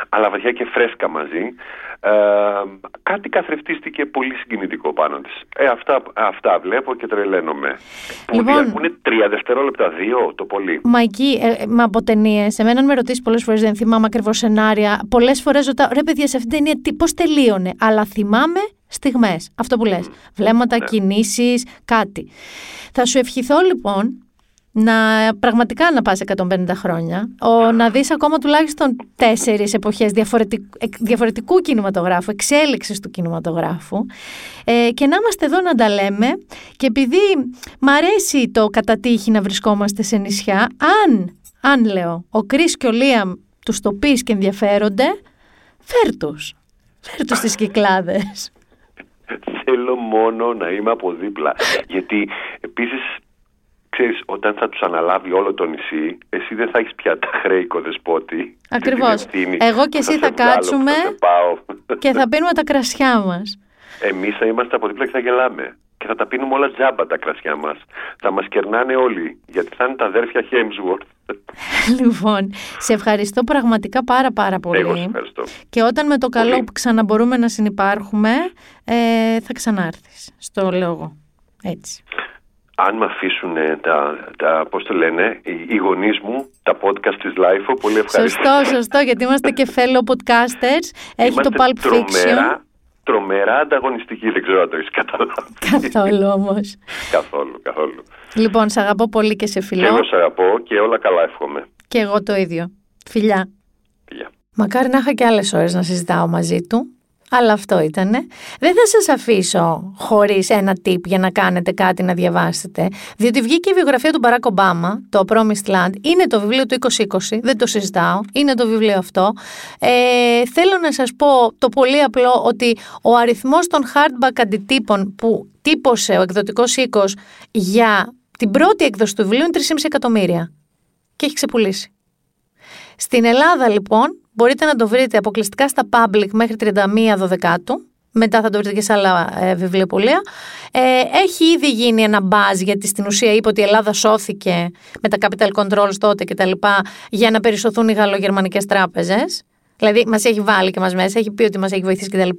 αλλά βαθιά και φρέσκα μαζί, ε, κάτι καθρεφτίστηκε πολύ συγκινητικό πάνω της. Ε, αυτά, αυτά βλέπω και τρελαίνομαι. Λοιπόν, που είναι τρία δευτερόλεπτα, δύο το πολύ.
Μα εκεί, ε, μα από ταινίες, εμένα με ρωτήσεις πολλές φορές, δεν θυμάμαι ακριβώς σενάρια. Πολλές φορές ρωτάω, ρε παιδιά, σε αυτήν την ταινία πώς τελείωνε; Αλλά θυμάμαι στιγμές. Αυτό που λες. Βλέμματα, ναι. κινήσεις, κάτι. Θα σου ευχηθώ λοιπόν να πραγματικά να πας 150 χρόνια, ο, να δεις ακόμα τουλάχιστον τέσσερις εποχές διαφορετικού κινηματογράφου, εξέλιξης του κινηματογράφου. Ε, και να είμαστε εδώ να τα λέμε. Και επειδή μ' αρέσει το κατά τύχη να βρισκόμαστε σε νησιά, αν, αν λέω, ο Κρίς και ο Λίαμ τους το πεις και ενδιαφέρονται, φέρ τους, φέρ τους τις κυκλάδες. (laughs)
Θέλω μόνο να είμαι από δίπλα, γιατί επίσης ξέρεις, όταν θα τους αναλάβει όλο το νησί, εσύ δεν θα έχεις πια τα χρέη κοδεσπότη.
Ακριβώς. Εγώ και εσύ θα, κάτσουμε και θα πίνουμε τα κρασιά μας.
Εμείς θα είμαστε από δίπλα και θα γελάμε. Και θα τα πίνουμε όλα τζάμπα τα κρασιά μας. Θα μας κερνάνε όλοι, γιατί θα είναι τα αδέρφια Hemsworth.
Λοιπόν, σε ευχαριστώ πραγματικά πάρα πάρα πολύ.
Εγώ σε ευχαριστώ.
Και όταν με το καλό που ξαναμπορούμε να συνεπάρχουμε, ε, θα ξανάρθεις στο λόγο. Έτσι
αν με αφήσουν τα, τα πώς το λένε, οι, γονείς μου, τα podcast της Life, πολύ ευχαριστώ.
Σωστό, σωστό, γιατί είμαστε και fellow podcasters. Έχει το Pulp
τρομέρα, Fiction. Τρομερά ανταγωνιστική, δεν ξέρω αν το έχεις καταλάβει.
Καθόλου όμως.
καθόλου, καθόλου.
Λοιπόν, σε αγαπώ πολύ και σε φιλό. Και
εγώ σε αγαπώ και όλα καλά εύχομαι.
Και εγώ το ίδιο. Φιλιά.
Φιλιά.
Μακάρι να είχα και άλλες ώρες να συζητάω μαζί του. Αλλά αυτό ήτανε. Δεν θα σας αφήσω χωρίς ένα tip για να κάνετε κάτι να διαβάσετε, διότι βγήκε η βιογραφία του Μπαράκ Ομπάμα, το Promised Land, είναι το βιβλίο του 2020, δεν το συζητάω, είναι το βιβλίο αυτό. Ε, θέλω να σας πω το πολύ απλό ότι ο αριθμός των hardback αντιτύπων που τύπωσε ο εκδοτικός οίκος για την πρώτη έκδοση του βιβλίου είναι 3,5 εκατομμύρια και έχει ξεπουλήσει. Στην Ελλάδα λοιπόν Μπορείτε να το βρείτε αποκλειστικά στα public μέχρι 31 Δεκάτου. Μετά θα το βρείτε και σε άλλα ε, βιβλιοπολία. Ε, έχει ήδη γίνει ένα μπάζ γιατί στην ουσία είπε ότι η Ελλάδα σώθηκε με τα capital controls τότε και τα λοιπά για να περισσωθούν οι γαλλογερμανικές τράπεζες. Δηλαδή, μας έχει βάλει και μας μέσα, έχει πει ότι μας έχει βοηθήσει κτλ.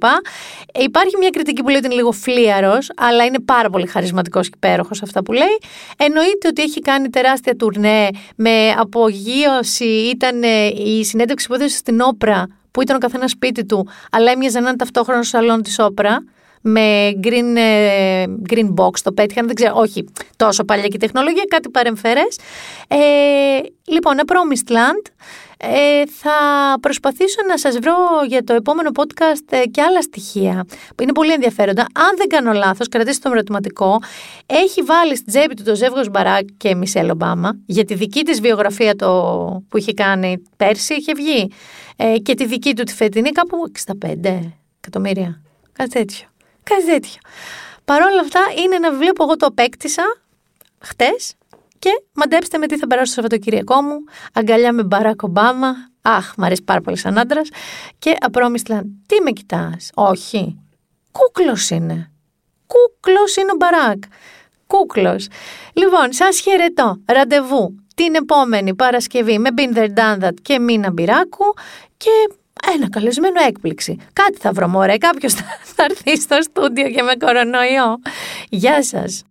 Υπάρχει μια κριτική που λέει ότι είναι λίγο φλίαρος, αλλά είναι πάρα πολύ χαρισματικός και υπέροχος αυτά που λέει. Εννοείται ότι έχει κάνει τεράστια τουρνέ με απογείωση. Ήταν ε, η συνέντευξη που έδωσε στην Όπρα, που ήταν ο καθένας σπίτι του, αλλά έμοιαζε να είναι ταυτόχρονα στο σαλόν της Όπρα με green, ε, green box το πέτυχαν, δεν ξέρω, όχι τόσο παλιακή τεχνολογία, κάτι παρεμφερές. Ε, λοιπόν, A Promised Land, ε, θα προσπαθήσω να σας βρω για το επόμενο podcast ε, και άλλα στοιχεία που είναι πολύ ενδιαφέροντα. Αν δεν κάνω λάθος, κρατήστε το ερωτηματικό, έχει βάλει στην τσέπη του το ζεύγος Μπαράκ και Μισελ Ομπάμα για τη δική της βιογραφία το, που είχε κάνει πέρσι, είχε βγει ε, και τη δική του τη φετινή κάπου 65 εκατομμύρια, κάτι τέτοιο. Κάτι τέτοιο. Παρ' όλα αυτά είναι ένα βιβλίο που εγώ το απέκτησα χτες και μαντέψτε με τι θα περάσω το Σαββατοκύριακό μου. Αγκαλιά με Μπαράκ Ομπάμα. Αχ, μου αρέσει πάρα πολύ σαν άντρας. Και απρόμιστλα, τι με κοιτάς; Όχι. Κούκλος είναι. Κούκλος είναι ο Μπαράκ. Κούκλος. Λοιπόν, σας χαιρετώ. Ραντεβού την επόμενη Παρασκευή με Been There Done That και Μίνα Μπυράκου και ένα καλεσμένο έκπληξη. Κάτι θα βρω μωρέ, κάποιος θα έρθει στο στούντιο και με κορονοϊό. Γεια σας.